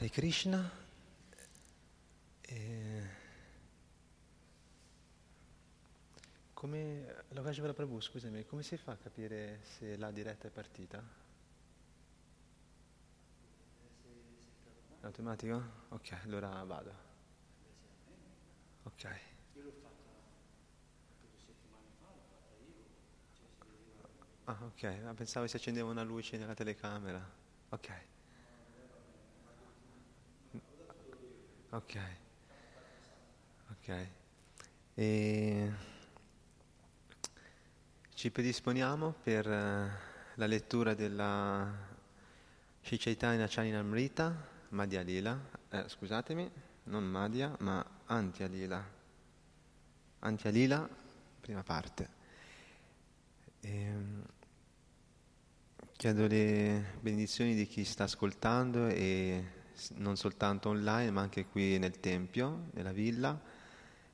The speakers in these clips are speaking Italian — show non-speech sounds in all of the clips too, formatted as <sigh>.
Hare Krishna. E... Come, Lokashvara Prabhu, scusami, come si fa a capire se la diretta è partita? Automatico? Ok, allora vado. Ok. Ah, ok, pensavo si accendeva una luce nella telecamera. Ok. Ok. Ok. E ci predisponiamo per uh, la lettura della Sri Chaitanya Charinamrita, Madhya Lila, eh, scusatemi, non Madhya, ma Antya Lila. Antya Lila, prima parte. E, chiedo le benedizioni di chi sta ascoltando e non soltanto online, ma anche qui nel Tempio, nella villa,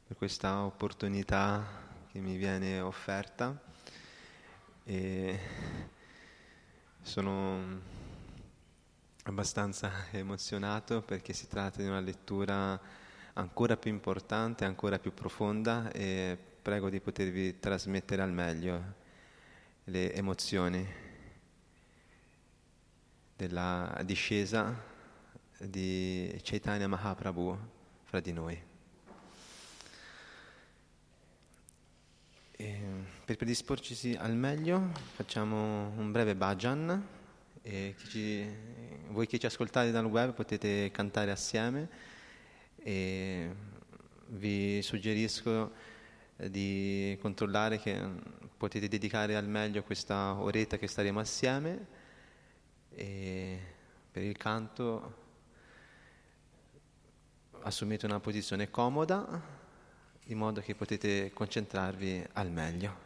per questa opportunità che mi viene offerta. E sono abbastanza <laughs> emozionato perché si tratta di una lettura ancora più importante, ancora più profonda e prego di potervi trasmettere al meglio le emozioni della discesa di Chaitanya Mahaprabhu fra di noi. E per predisporci al meglio facciamo un breve bhajan e chi ci, voi che ci ascoltate dal web potete cantare assieme e vi suggerisco di controllare che potete dedicare al meglio questa oretta che staremo assieme e per il canto assumete una posizione comoda in modo che potete concentrarvi al meglio.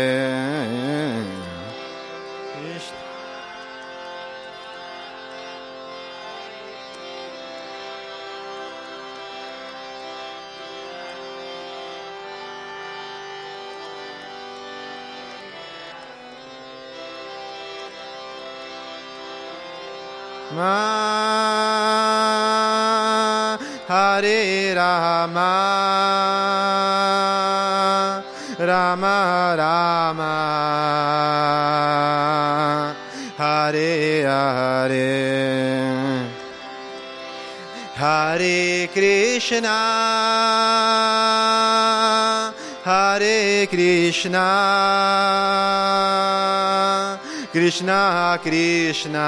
Rama Rama Rama. Hare Hare. Hare Krishna. Hare Krishna. Krishna Krishna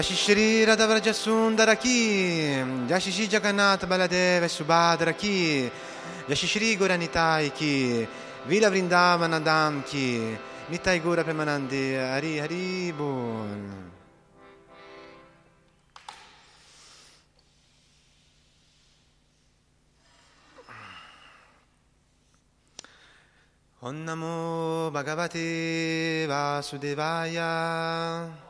Jashi Shri Radhavraja Sundara ki. Jashi Shri Jagannath Baladeva Subhadra ki. Jashi Shri Guranitai ki. Vila Vrindavanadam ki. Nitai Gura Premanandi Hari Hari Bol. Om Namo Bhagavate Vasudevaya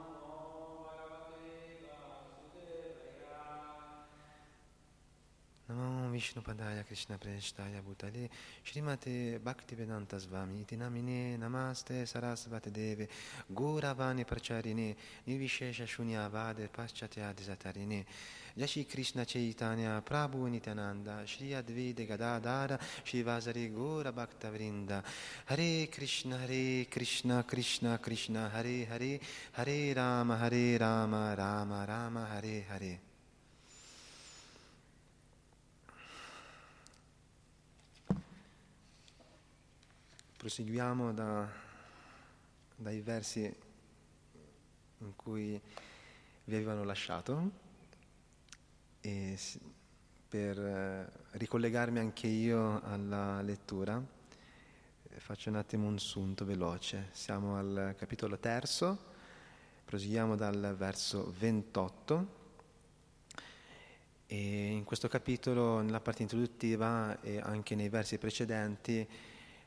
Namo Vishnu Padaya Krishna Preshtaya Bhutale Shrimate Bhaktivedanta Svami Iti Namine Namaste Sarasvate Deve Guravani Pracharine Nivishesha Shunyavade Paschatya Disatarine Jashi Krishna Chaitanya Prabhu Nityananda Shri Advaita Gadadara Shri Vasari Gora Bhakta Vrinda Hare Krishna Hare Krishna Krishna Krishna Hare Hare Hare Rama Hare Rama Rama Rama Hare Hare Proseguiamo da, dai versi in cui vi avevano lasciato e per eh, ricollegarmi anche io alla lettura faccio un attimo un sunto veloce. Siamo al capitolo terzo, proseguiamo dal verso 28 e in questo capitolo, nella parte introduttiva e anche nei versi precedenti,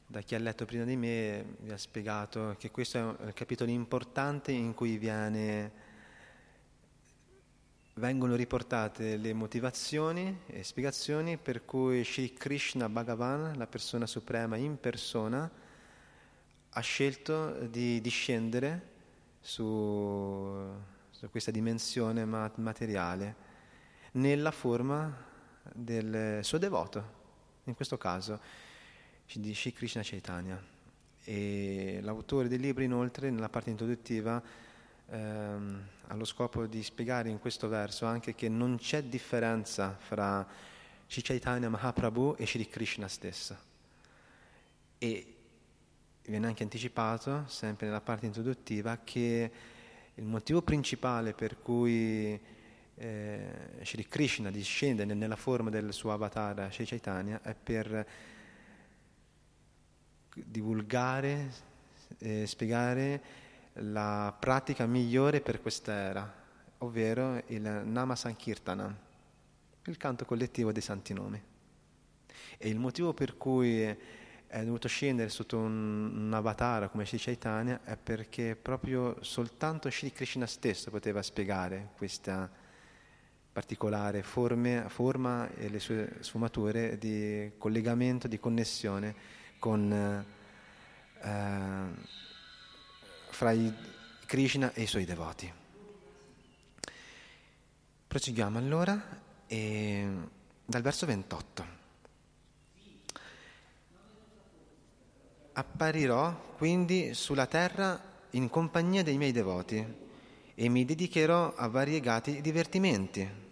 da chi ha letto prima di me vi ha spiegato che questo è un capitolo importante in cui viene, vengono riportate le motivazioni e spiegazioni per cui Sri Krishna Bhagavan, la persona suprema in persona, ha scelto di discendere su, su questa dimensione materiale nella forma del suo devoto, in questo caso di Sri Krishna Chaitanya. E l'autore del libro inoltre, nella parte introduttiva, ehm, ha lo scopo di spiegare in questo verso anche che non c'è differenza fra Sri Chaitanya Mahaprabhu e Sri Krishna stessa. E viene anche anticipato, sempre nella parte introduttiva, che il motivo principale per cui eh, Sri Krishna discende nella forma del suo avatar Sri Chaitanya è per divulgare, eh, spiegare la pratica migliore per questa era, ovvero il Nama Sankirtana, il canto collettivo dei santi nomi. E il motivo per cui è dovuto scendere sotto un, un avatar come Sri Chaitanya è perché proprio soltanto Sri Krishna stesso poteva spiegare questa particolare forme, forma e le sue sfumature di collegamento, di connessione con, eh, fra Krishna e i suoi devoti. Proseguiamo allora e, dal verso 28. Apparirò quindi sulla terra in compagnia dei miei devoti e mi dedicherò a variegati divertimenti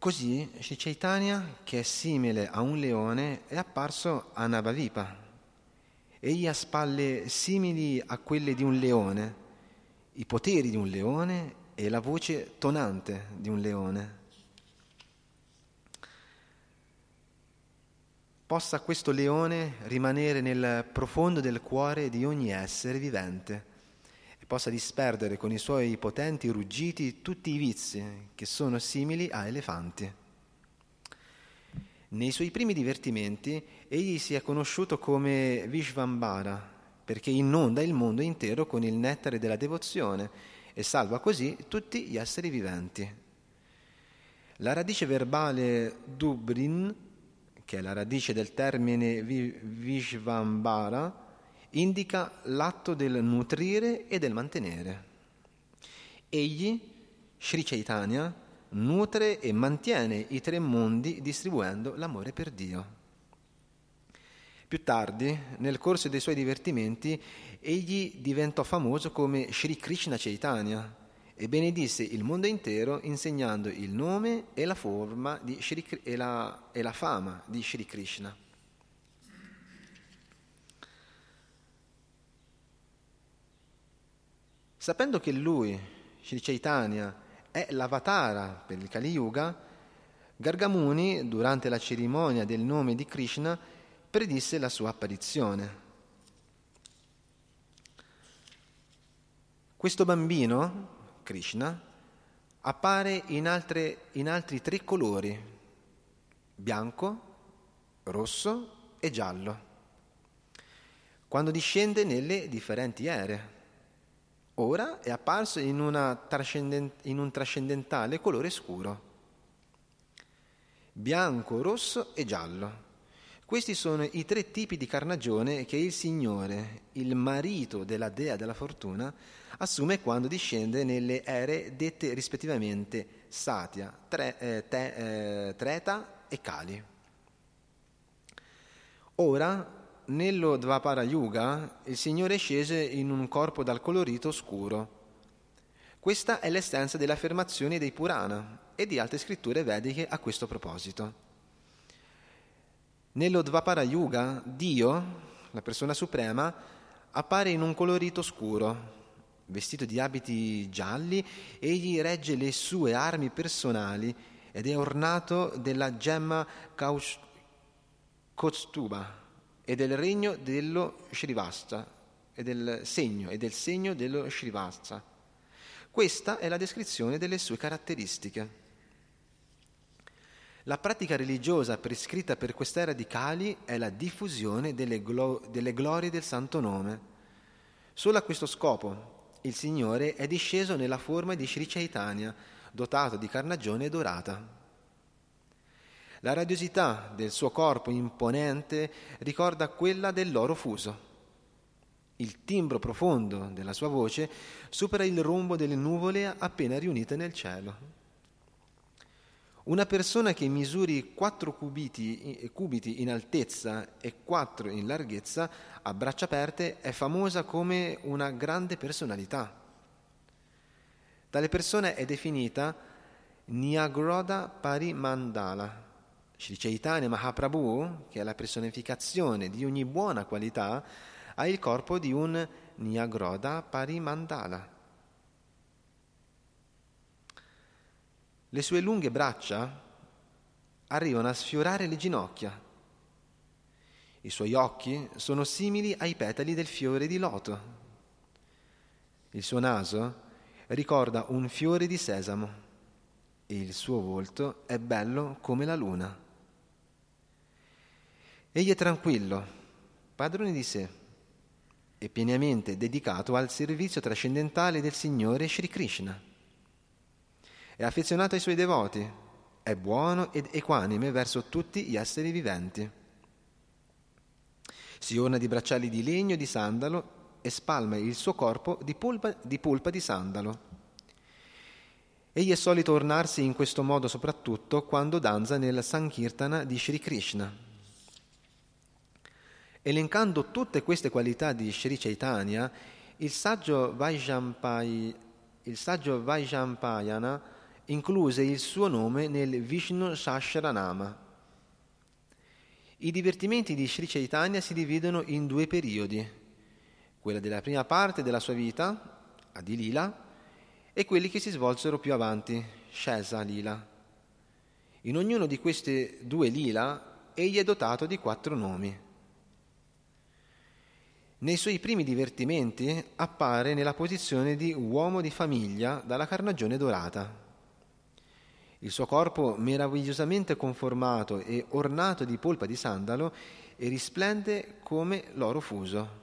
Così Sri Chaitanya, che è simile a un leone, è apparso a Navavipa. Egli ha spalle simili a quelle di un leone, i poteri di un leone e la voce tonante di un leone. Possa questo leone rimanere nel profondo del cuore di ogni essere vivente possa disperdere con i suoi potenti ruggiti tutti i vizi che sono simili a elefanti. Nei suoi primi divertimenti egli si è conosciuto come Vishvambara, perché inonda il mondo intero con il nettare della devozione e salva così tutti gli esseri viventi. La radice verbale Dubrin, che è la radice del termine Vishvambara, indica l'atto del nutrire e del mantenere. Egli, Sri Chaitanya, nutre e mantiene i tre mondi distribuendo l'amore per Dio. Più tardi, nel corso dei suoi divertimenti, egli diventò famoso come Sri Krishna Chaitanya e benedisse il mondo intero insegnando il nome e la, Shri, e la, e la fama di Sri Krishna. Sapendo che lui, Sri Chaitanya, è l'avatara per il Kali Yuga, Gargamuni, durante la cerimonia del nome di Krishna, predisse la sua apparizione. Questo bambino, Krishna, appare in, altre, in altri tre colori, bianco, rosso e giallo, quando discende nelle differenti ere. Ora è apparso in, trascendent- in un trascendentale colore scuro, bianco, rosso e giallo. Questi sono i tre tipi di carnagione che il Signore, il marito della dea della fortuna, assume quando discende nelle ere dette rispettivamente Satya, tre, eh, te, eh, Treta e Kali. Ora nello Dvapara Yuga il Signore scese in un corpo dal colorito scuro. Questa è l'essenza delle affermazioni dei Purana e di altre scritture vediche a questo proposito. Nello Dvapara Yuga Dio, la persona suprema, appare in un colorito scuro, vestito di abiti gialli, egli regge le sue armi personali ed è ornato della gemma Kaustuba e del regno dello Shrivasta, e del segno, e del segno dello Shrivasta. Questa è la descrizione delle sue caratteristiche. La pratica religiosa prescritta per quest'era di Kali è la diffusione delle, glo- delle glorie del santo nome. Solo a questo scopo il Signore è disceso nella forma di Sri Chaitanya, dotato di carnagione dorata. La radiosità del suo corpo imponente ricorda quella dell'oro fuso. Il timbro profondo della sua voce supera il rombo delle nuvole appena riunite nel cielo. Una persona che misuri quattro cubiti, cubiti in altezza e quattro in larghezza a braccia aperte è famosa come una grande personalità. Tale persona è definita Nyagroda Parimandala Sri Chaitanya Mahaprabhu, che è la personificazione di ogni buona qualità, ha il corpo di un Nyagroda Parimandala. Le sue lunghe braccia arrivano a sfiorare le ginocchia. I suoi occhi sono simili ai petali del fiore di loto. Il suo naso ricorda un fiore di sesamo e il suo volto è bello come la luna. Egli è tranquillo, padrone di sé e pienamente dedicato al servizio trascendentale del Signore Sri Krishna. È affezionato ai suoi devoti, è buono ed equanime verso tutti gli esseri viventi. Si orna di bracciali di legno e di sandalo e spalma il suo corpo di polpa di, polpa di sandalo. Egli è solito ornarsi in questo modo soprattutto quando danza nel Sankirtana di Sri Krishna Elencando tutte queste qualità di Sri Chaitanya, il saggio, Vajampai, il saggio Vajrampayana incluse il suo nome nel Vishnu Sashranama. I divertimenti di Sri Chaitanya si dividono in due periodi, quella della prima parte della sua vita, Adilila, e quelli che si svolsero più avanti, Shesa Lila. In ognuno di queste due lila egli è dotato di quattro nomi. Nei suoi primi divertimenti appare nella posizione di uomo di famiglia dalla carnagione dorata. Il suo corpo meravigliosamente conformato e ornato di polpa di sandalo e risplende come l'oro fuso.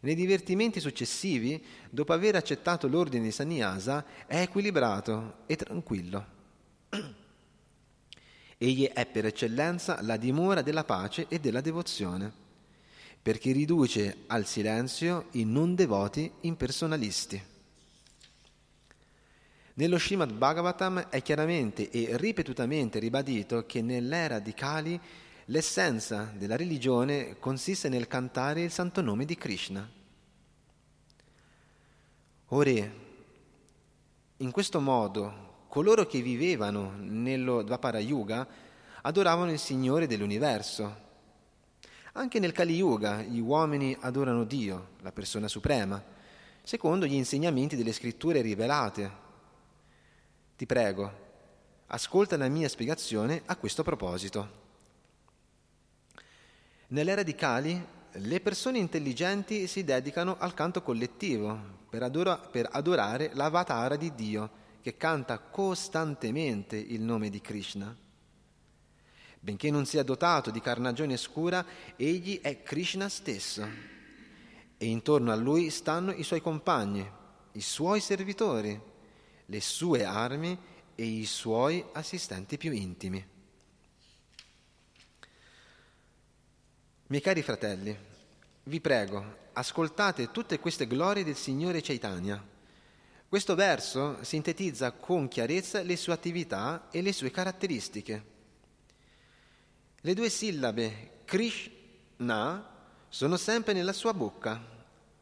Nei divertimenti successivi, dopo aver accettato l'ordine di Sannyasa, è equilibrato e tranquillo. Egli è per eccellenza la dimora della pace e della devozione, perché riduce al silenzio i non devoti impersonalisti. Nello Srimad Bhagavatam è chiaramente e ripetutamente ribadito che nell'era di Kali L'essenza della religione consiste nel cantare il santo nome di Krishna. Ora, in questo modo, coloro che vivevano nello Dvapara Yuga adoravano il Signore dell'universo. Anche nel Kali Yuga gli uomini adorano Dio, la persona suprema, secondo gli insegnamenti delle scritture rivelate. Ti prego, ascolta la mia spiegazione a questo proposito. Nell'era di Kali le persone intelligenti si dedicano al canto collettivo per, adora- per adorare l'avatara di Dio che canta costantemente il nome di Krishna. Benché non sia dotato di carnagione scura, egli è Krishna stesso e intorno a lui stanno i suoi compagni, i suoi servitori, le sue armi e i suoi assistenti più intimi. Miei cari fratelli, vi prego, ascoltate tutte queste glorie del Signore Chaitanya. Questo verso sintetizza con chiarezza le sue attività e le sue caratteristiche. Le due sillabe Krishna sono sempre nella sua bocca,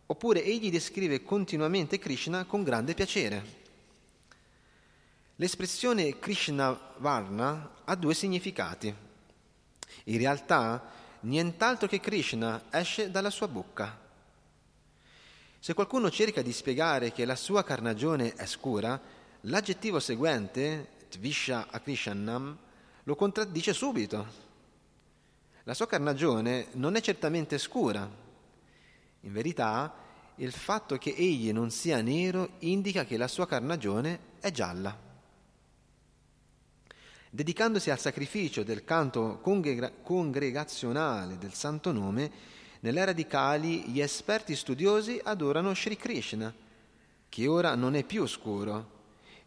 oppure egli descrive continuamente Krishna con grande piacere. L'espressione Krishna Varna ha due significati. In realtà nient'altro che Krishna esce dalla sua bocca. Se qualcuno cerca di spiegare che la sua carnagione è scura, l'aggettivo seguente, Tvisha Akrishanam, lo contraddice subito. La sua carnagione non è certamente scura. In verità, il fatto che egli non sia nero indica che la sua carnagione è gialla. Dedicandosi al sacrificio del canto congrega- congregazionale del Santo Nome, nell'era di Kali gli esperti studiosi adorano Sri Krishna, che ora non è più oscuro,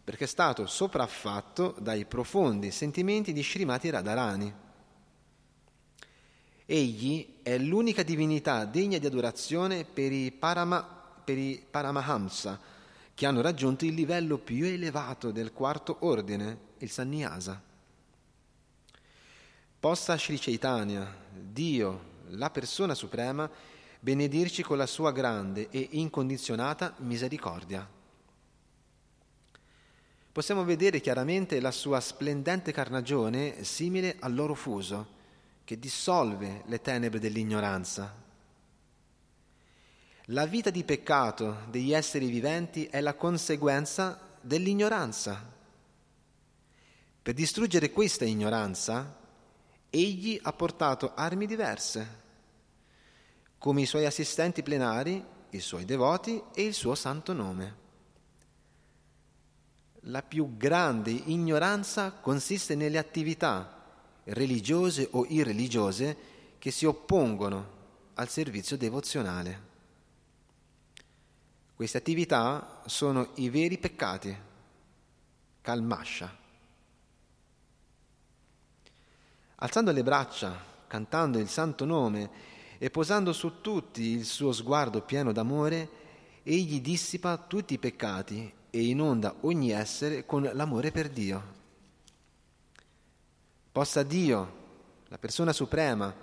perché è stato sopraffatto dai profondi sentimenti di Srimati Radharani. Egli è l'unica divinità degna di adorazione per i, Parama, per i Paramahamsa, che hanno raggiunto il livello più elevato del quarto ordine, il Sannyasa. Possa Sri Chaitanya, Dio, la persona suprema, benedirci con la sua grande e incondizionata misericordia. Possiamo vedere chiaramente la sua splendente carnagione simile all'oro fuso, che dissolve le tenebre dell'ignoranza. La vita di peccato degli esseri viventi è la conseguenza dell'ignoranza. Per distruggere questa ignoranza, egli ha portato armi diverse, come i suoi assistenti plenari, i suoi devoti e il suo santo nome. La più grande ignoranza consiste nelle attività religiose o irreligiose che si oppongono al servizio devozionale. Queste attività sono i veri peccati, kalmasha. Alzando le braccia, cantando il santo nome e posando su tutti il suo sguardo pieno d'amore, egli dissipa tutti i peccati e inonda ogni essere con l'amore per Dio. Possa Dio, la persona suprema,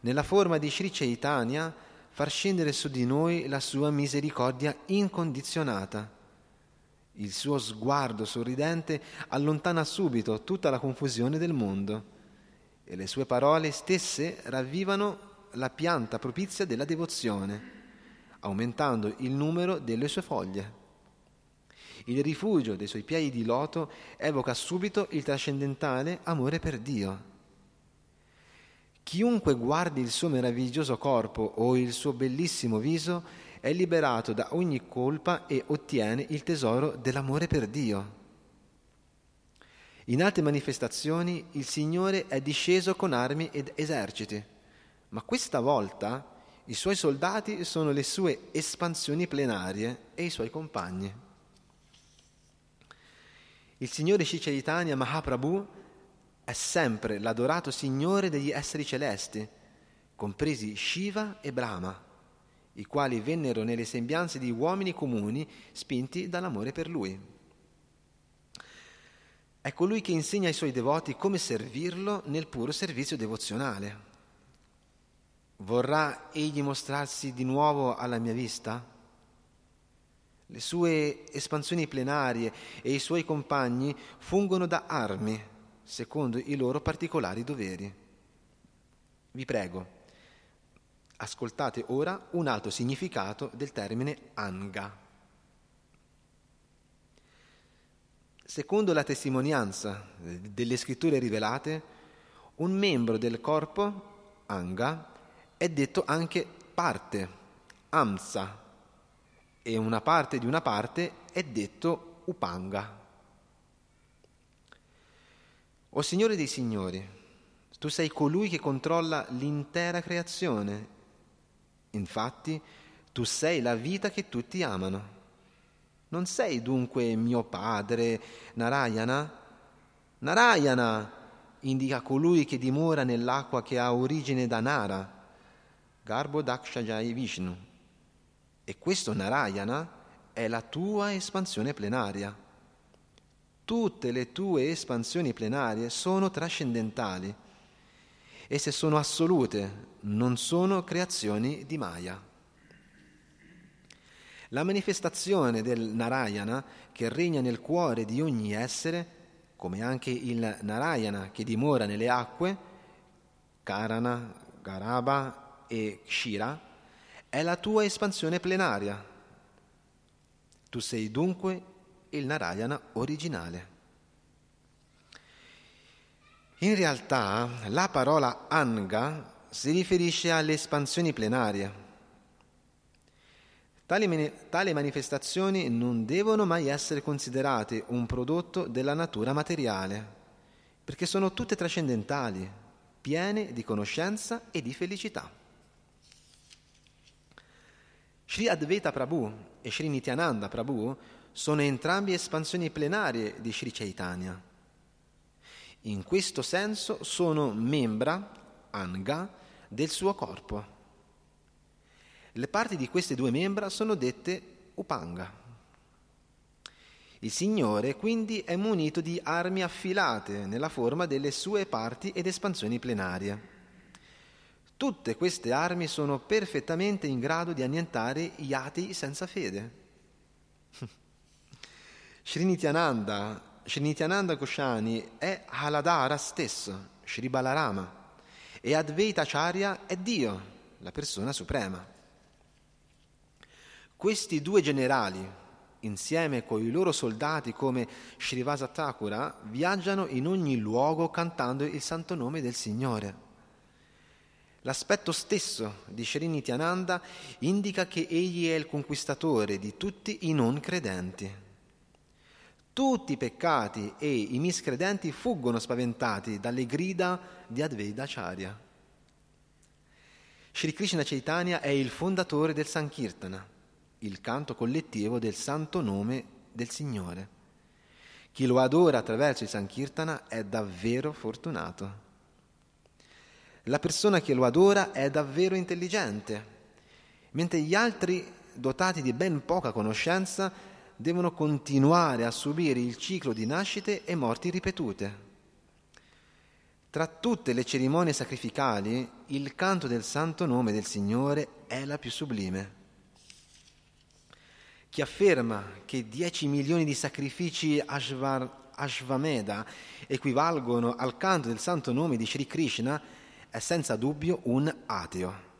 nella forma di Sri Chaitanya, far scendere su di noi la sua misericordia incondizionata. Il suo sguardo sorridente allontana subito tutta la confusione del mondo e le sue parole stesse ravvivano la pianta propizia della devozione, aumentando il numero delle sue foglie. Il rifugio dei suoi piedi di loto evoca subito il trascendentale amore per Dio. Chiunque guardi il suo meraviglioso corpo o il suo bellissimo viso è liberato da ogni colpa e ottiene il tesoro dell'amore per Dio. In altre manifestazioni il Signore è disceso con armi ed eserciti, ma questa volta i suoi soldati sono le sue espansioni plenarie e i suoi compagni. Il Signore Sri Chaitanya Mahaprabhu è sempre l'adorato Signore degli esseri celesti, compresi Shiva e Brahma, i quali vennero nelle sembianze di uomini comuni spinti dall'amore per Lui. È colui che insegna ai suoi devoti come servirlo nel puro servizio devozionale. Vorrà egli mostrarsi di nuovo alla mia vista? Le sue espansioni plenarie e i suoi compagni fungono da armi, secondo i loro particolari doveri. Vi prego, ascoltate ora un altro significato del termine anga. Secondo la testimonianza delle scritture rivelate, un membro del corpo, anga, è detto anche parte, amsa, e una parte di una parte è detto upanga. O Signore dei Signori, tu sei colui che controlla l'intera creazione. Infatti, tu sei la vita che tutti amano. Non sei dunque mio padre, Narayana? Narayana indica colui che dimora nell'acqua che ha origine da Nara, Garbo Dakshajai Vishnu. E questo Narayana è la tua espansione plenaria. Tutte le tue espansioni plenarie sono trascendentali. Esse sono assolute, non sono creazioni di Maya. La manifestazione del Narayana che regna nel cuore di ogni essere, come anche il Narayana che dimora nelle acque, Karana, Garaba e Kshira, è la tua espansione plenaria. Tu sei dunque il Narayana originale. In realtà la parola Anga si riferisce alle espansioni plenarie Tali, tali, manifestazioni non devono mai essere considerate un prodotto della natura materiale, perché sono tutte trascendentali, piene di conoscenza e di felicità. Sri Advaita Prabhu e Sri Nityananda Prabhu sono entrambi espansioni plenarie di Sri Chaitanya. In questo senso sono membra, anga, del suo corpo. Le parti di queste due membra sono dette upanga. Il Signore quindi è munito di armi affilate nella forma delle sue parti ed espansioni plenarie. Tutte queste armi sono perfettamente in grado di annientare gli atei senza fede. <laughs> Srinityananda, Srinityananda Koshani è Haladara stesso, Sri Balarama, e Advaita Acharya è Dio, la persona suprema. Questi due generali, insieme con i loro soldati come Srivasa Thakura, viaggiano in ogni luogo cantando il santo nome del Signore. L'aspetto stesso di Srinityananda indica che egli è il conquistatore di tutti i non credenti. Tutti i peccati e i miscredenti fuggono spaventati dalle grida di Advaita Acharya. Sri Krishna Chaitanya è il fondatore del Sankirtana il canto collettivo del santo nome del Signore. Chi lo adora attraverso il Sankirtana è davvero fortunato. La persona che lo adora è davvero intelligente, mentre gli altri, dotati di ben poca conoscenza, devono continuare a subire il ciclo di nascite e morti ripetute. Tra tutte le cerimonie sacrificali, il canto del santo nome del Signore è la più sublime. Chi afferma che 10 milioni di sacrifici Ashvar, Ashvameda equivalgono al canto del santo nome di Sri Krishna è senza dubbio un ateo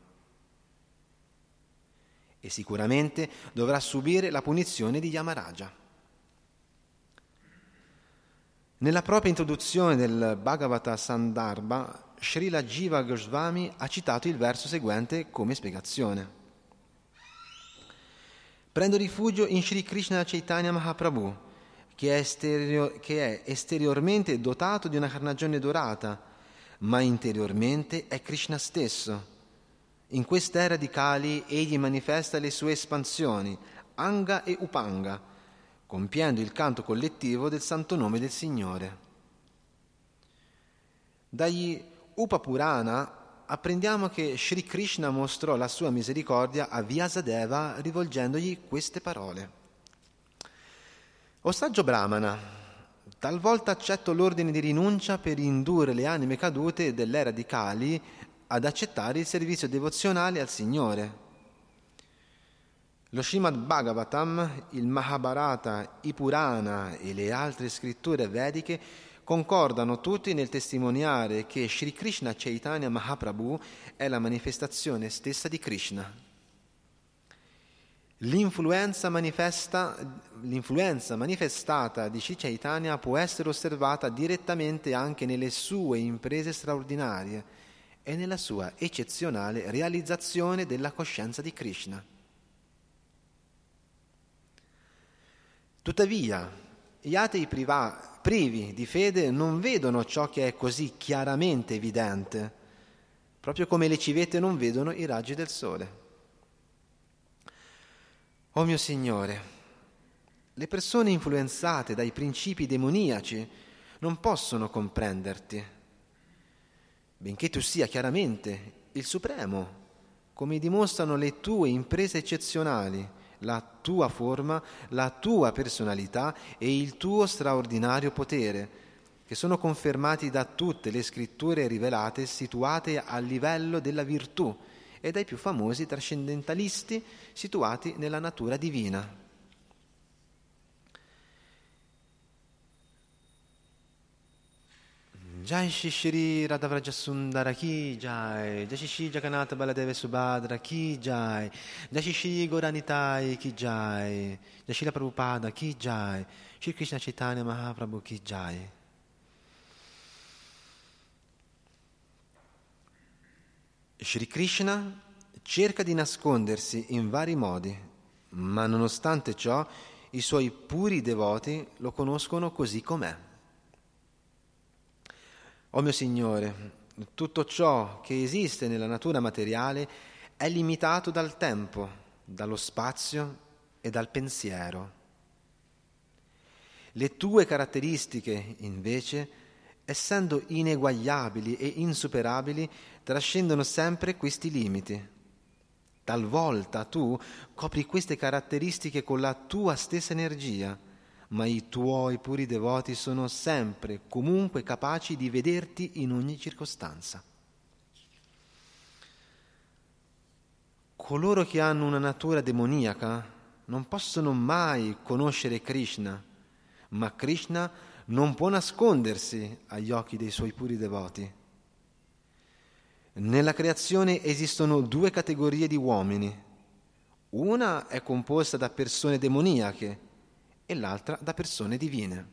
e sicuramente dovrà subire la punizione di Yamaraja. Nella propria introduzione del Bhagavata Sandarbha, Srila Jiva Goswami ha citato il verso seguente come spiegazione. Prendo rifugio in Sri Krishna Chaitanya Mahaprabhu, che è, esterior- che è esteriormente dotato di una carnagione dorata, ma interiormente è Krishna stesso. In quest'era di Kali egli manifesta le sue espansioni, Anga e Upanga, compiendo il canto collettivo del santo nome del Signore. Dagli Upapurana apprendiamo che Sri Krishna mostrò la sua misericordia a Vyasadeva rivolgendogli queste parole. Ostaggio Brahmana, talvolta accetto l'ordine di rinuncia per indurre le anime cadute dell'era di Kali ad accettare il servizio devozionale al Signore. Lo Srimad Bhagavatam, il Mahabharata, i Purana e le altre scritture vediche concordano tutti nel testimoniare che Sri Krishna Chaitanya Mahaprabhu è la manifestazione stessa di Krishna. L'influenza, l'influenza, manifestata di Sri può essere osservata direttamente anche nelle sue imprese straordinarie e nella sua eccezionale realizzazione della coscienza di Krishna. Tuttavia, gli atei priva- privi di fede non vedono ciò che è così chiaramente evidente, proprio come le civette non vedono i raggi del sole. O oh mio Signore, le persone influenzate dai principi demoniaci non possono comprenderti, benché tu sia chiaramente il Supremo, come dimostrano le tue imprese eccezionali, la tua forma, la tua personalità e il tuo straordinario potere, che sono confermati da tutte le scritture rivelate situate a livello della virtù e dai più famosi trascendentalisti situati nella natura divina. Jai Shri Shri Radhavraja Sundara Ki Jai. Jai Shri Jagannath Baladeva Subhadra Ki Jai. Jai Shri Goranitai Ki Jai. Jai Shri Prabhupada Ki Jai. Shri Krishna Chaitanya Mahaprabhu Ki Jai Shri Krishna cerca di nascondersi in vari modi, ma nonostante ciò i suoi puri devoti lo conoscono così com'è. O mio Signore, tutto ciò che esiste nella natura materiale è limitato dal tempo, dallo spazio e dal pensiero. Le tue caratteristiche, invece, essendo ineguagliabili e insuperabili, trascendono sempre questi limiti. Talvolta tu copri queste caratteristiche con la tua stessa energia, ma i tuoi puri devoti sono sempre, comunque capaci di vederti in ogni circostanza. Coloro che hanno una natura demoniaca non possono mai conoscere Krishna, ma Krishna non può nascondersi agli occhi dei suoi puri devoti. Nella creazione esistono due categorie di uomini. Una è composta da persone demoniache e l'altra da persone divine.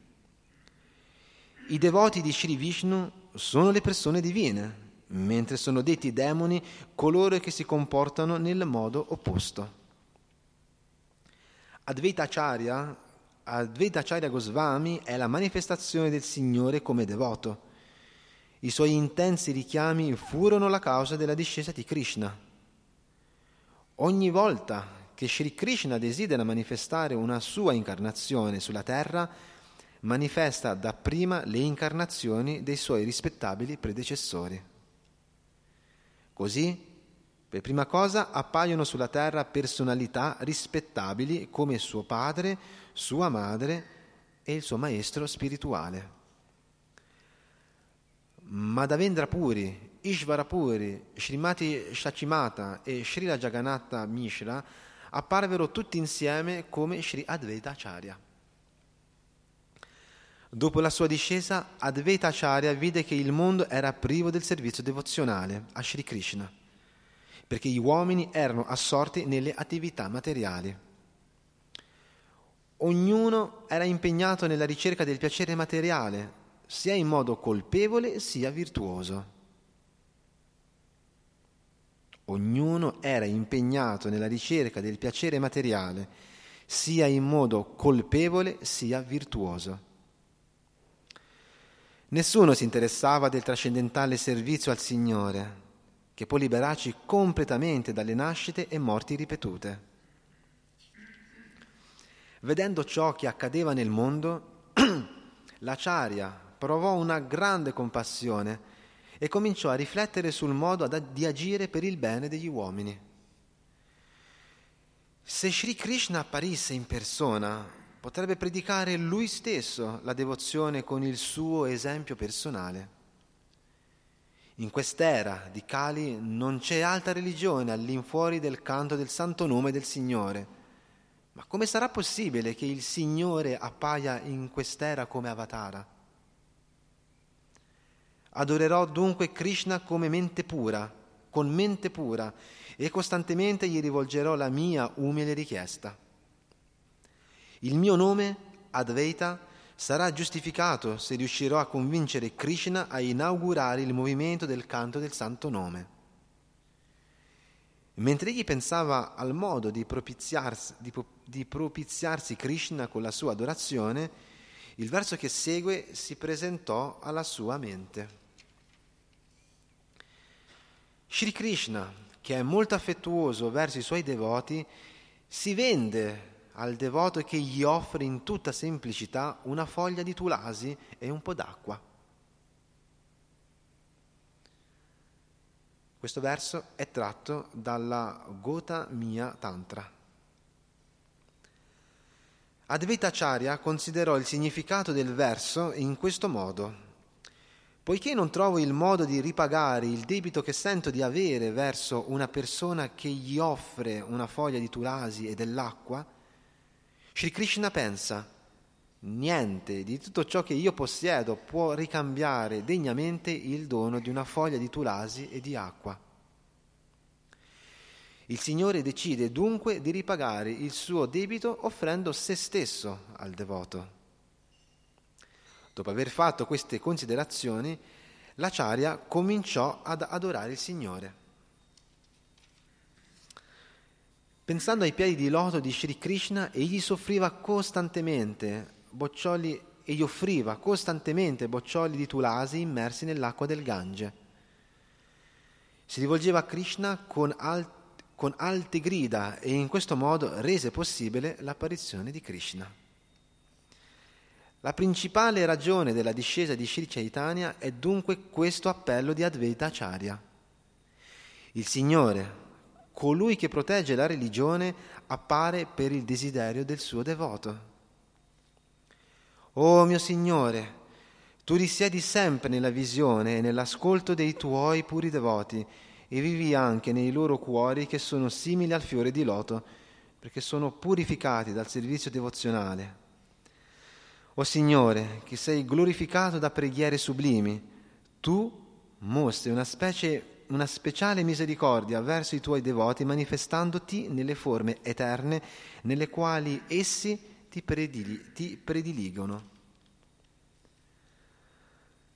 I devoti di Sri Vishnu sono le persone divine, mentre sono detti demoni coloro che si comportano nel modo opposto. Advaita Acharya Advaita Acharya Goswami è la manifestazione del Signore come devoto. I suoi intensi richiami furono la causa della discesa di Krishna. Ogni volta che Sri Krishna desidera manifestare una sua incarnazione sulla terra, manifesta dapprima le incarnazioni dei suoi rispettabili predecessori. Così, per prima cosa, appaiono sulla terra personalità rispettabili come suo padre, sua madre e il suo maestro spirituale. Madhavendra Puri, Ishvara Puri, Srimati Shachimata e Srila Jagannatha Mishra apparvero tutti insieme come Sri Advaita Acharya. Dopo la sua discesa, Advaita Acharya vide che il mondo era privo del servizio devozionale a Sri Krishna, perché gli uomini erano assorti nelle attività materiali. Ognuno era impegnato nella ricerca del piacere materiale, sia in modo colpevole sia virtuoso. Ognuno era impegnato nella ricerca del piacere materiale, sia in modo colpevole sia virtuoso. Nessuno si interessava del trascendentale servizio al Signore, che può liberarci completamente dalle nascite e morti ripetute. Vedendo ciò che accadeva nel mondo, <clears throat> l'Acharya provò una grande compassione e cominciò a riflettere sul modo di agire per il bene degli uomini. Se Sri Krishna apparisse in persona, potrebbe predicare lui stesso la devozione con il suo esempio personale. In quest'era di Kali non c'è altra religione all'infuori del canto del santo nome del Signore. Ma come sarà possibile che il Signore appaia in quest'era come avatara? Adorerò dunque Krishna come mente pura, con mente pura, e costantemente gli rivolgerò la mia umile richiesta. Il mio nome, Advaita, sarà giustificato se riuscirò a convincere Krishna a inaugurare il movimento del canto del santo nome. Mentre egli pensava al modo di propiziarsi, di, di propiziarsi Krishna con la sua adorazione, il verso che segue si presentò alla sua mente. Sri Krishna, che è molto affettuoso verso i suoi devoti, si vende al devoto che gli offre in tutta semplicità una foglia di tulasi e un po' d'acqua. Questo verso è tratto dalla Gota Mia Tantra. Advaita Acharya considerò il significato del verso in questo modo. Poiché non trovo il modo di ripagare il debito che sento di avere verso una persona che gli offre una foglia di tulasi e dell'acqua, Sri Krishna pensa, niente di tutto ciò che io possiedo può ricambiare degnamente il dono di una foglia di tulasi e di acqua. Il Signore decide dunque di ripagare il suo debito offrendo se stesso al devoto. Dopo aver fatto queste considerazioni, l'Acharya cominciò ad adorare il Signore. Pensando ai piedi di loto di Sri Krishna, egli soffriva costantemente boccioli e gli offriva costantemente boccioli di tulasi immersi nell'acqua del Gange. Si rivolgeva a Krishna con, alt- con alte grida e in questo modo rese possibile l'apparizione di Krishna. La principale ragione della discesa di Sri Chaitanya è dunque questo appello di Advaita Acharya. Il Signore, colui che protegge la religione, appare per il desiderio del suo devoto. Oh mio Signore, tu risiedi sempre nella visione e nell'ascolto dei tuoi puri devoti e vivi anche nei loro cuori che sono simili al fiore di loto, perché sono purificati dal servizio devozionale. O Signore, che sei glorificato da preghiere sublimi, tu mostri una, specie, una speciale misericordia verso i tuoi devoti manifestandoti nelle forme eterne nelle quali essi ti, predili, ti prediligono.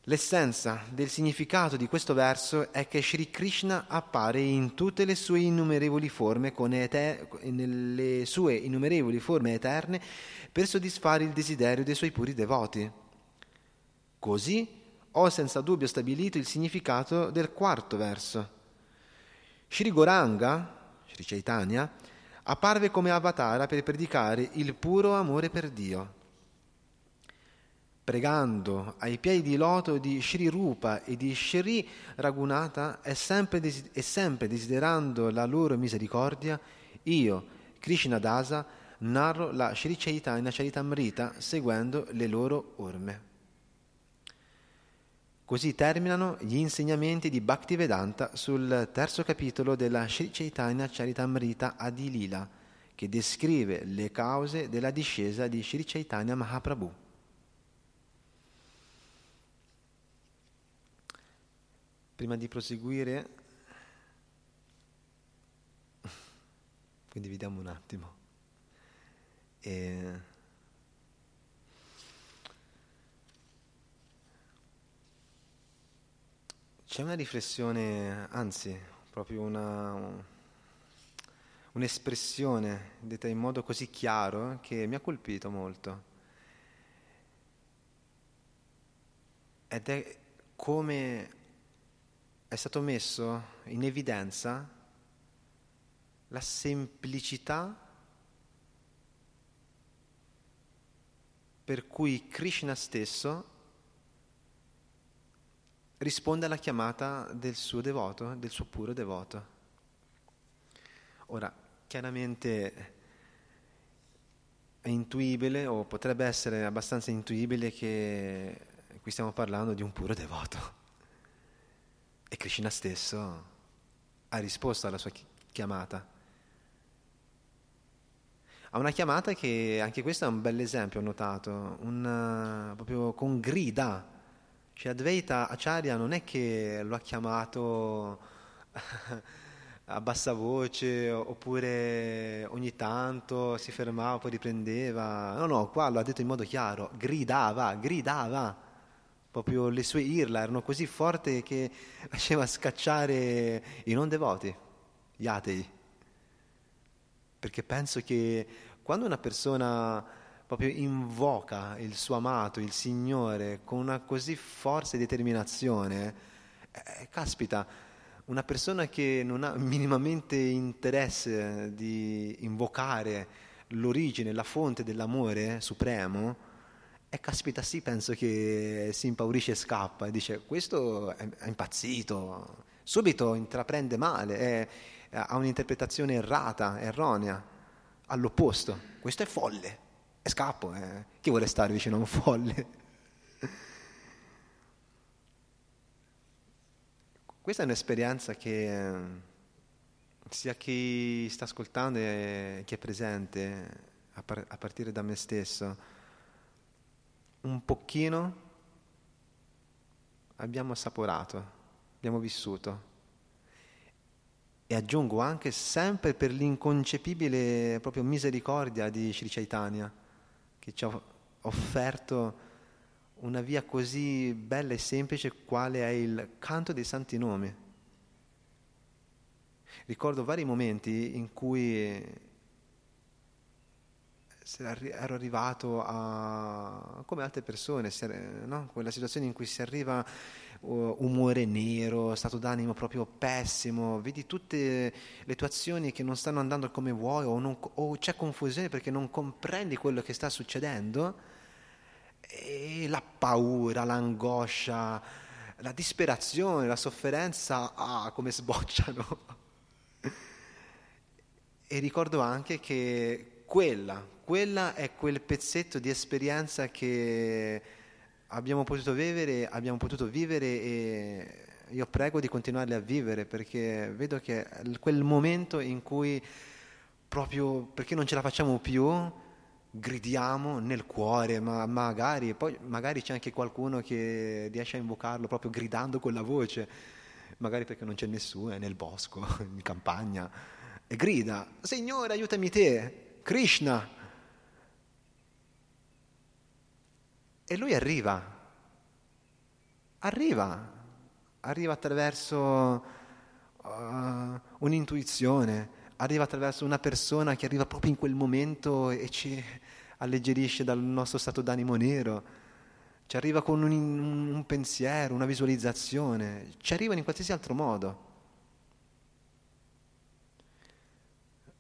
L'essenza del significato di questo verso è che Sri Krishna appare in tutte le sue innumerevoli forme, ete- nelle sue innumerevoli forme eterne per soddisfare il desiderio dei suoi puri devoti. Così ho senza dubbio stabilito il significato del quarto verso. Shri Goranga, Shri Chaitanya, apparve come avatara per predicare il puro amore per Dio. Pregando ai piedi di loto di Shri Rupa e di Shri Raghunatha e sempre, e sempre desiderando la loro misericordia, io, Krishna Dasa, narro la Sri Chaitanya Charitamrita seguendo le loro orme. Così terminano gli insegnamenti di Bhaktivedanta sul terzo capitolo della Sri Chaitanya Charitamrita Adilila, che descrive le cause della discesa di Sri Chaitanya Mahaprabhu. Prima di proseguire, <laughs> quindi vediamo un attimo. E c'è una riflessione, anzi, proprio una, un'espressione detta in modo così chiaro che mi ha colpito molto. Ed è come è stato messo in evidenza la semplicità per cui Krishna stesso risponde alla chiamata del suo devoto, del suo puro devoto. Ora, chiaramente è intuibile o potrebbe essere abbastanza intuibile che qui stiamo parlando di un puro devoto. E Krishna stesso ha risposto alla sua chiamata. Ha una chiamata che anche questo è un bel esempio, ho notato, un, proprio con grida. Cioè Advaita Acharya non è che lo ha chiamato <laughs> a bassa voce oppure ogni tanto si fermava, poi riprendeva. No, no, qua lo ha detto in modo chiaro, gridava, gridava. Proprio le sue irla erano così forti che <laughs> faceva scacciare i non devoti, gli atei. Perché penso che quando una persona proprio invoca il suo amato, il Signore, con una così forza e determinazione, eh, caspita, una persona che non ha minimamente interesse di invocare l'origine, la fonte dell'amore supremo, e caspita sì, penso che si impaurisce e scappa e dice questo è, è impazzito, subito intraprende male, è, ha un'interpretazione errata, erronea, all'opposto, questo è folle, e scappo, eh. chi vuole stare vicino a un folle? Questa è un'esperienza che sia chi sta ascoltando e chi è presente, a, par- a partire da me stesso, un pochino abbiamo assaporato, abbiamo vissuto. E aggiungo anche sempre per l'inconcepibile proprio misericordia di Sri Chaitanya, che ci ha offerto una via così bella e semplice quale è il canto dei santi nomi. Ricordo vari momenti in cui ero arrivato a, come altre persone, no? quella situazione in cui si arriva uh, umore nero, stato d'animo proprio pessimo, vedi tutte le tue azioni che non stanno andando come vuoi o, non, o c'è confusione perché non comprendi quello che sta succedendo e la paura, l'angoscia, la disperazione, la sofferenza, ah, come sbocciano. <laughs> e ricordo anche che quella, quella è quel pezzetto di esperienza che abbiamo potuto vivere, abbiamo potuto vivere e io prego di continuarli a vivere perché vedo che quel momento in cui proprio perché non ce la facciamo più, gridiamo nel cuore, ma magari, poi magari c'è anche qualcuno che riesce a invocarlo proprio gridando con la voce, magari perché non c'è nessuno, è nel bosco, <laughs> in campagna, e grida, Signore aiutami te, Krishna. E lui arriva, arriva, arriva attraverso uh, un'intuizione, arriva attraverso una persona che arriva proprio in quel momento e ci alleggerisce dal nostro stato d'animo nero, ci arriva con un, un pensiero, una visualizzazione, ci arriva in qualsiasi altro modo.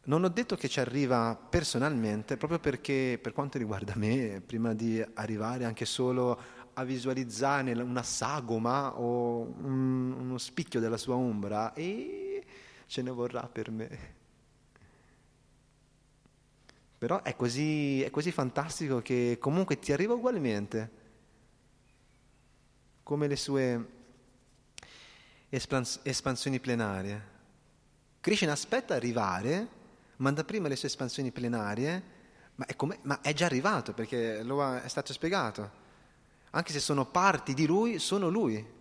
Non ho detto che ci arriva personalmente, proprio perché per quanto riguarda me, prima di arrivare anche solo a visualizzare una sagoma o un, uno spicchio della sua ombra, e ce ne vorrà per me. Però è così, è così fantastico che comunque ti arriva ugualmente, come le sue espans- espansioni plenarie. Krishna aspetta arrivare, manda prima le sue espansioni plenarie, ma è, ma è già arrivato perché ha, è stato spiegato. Anche se sono parti di lui, sono lui.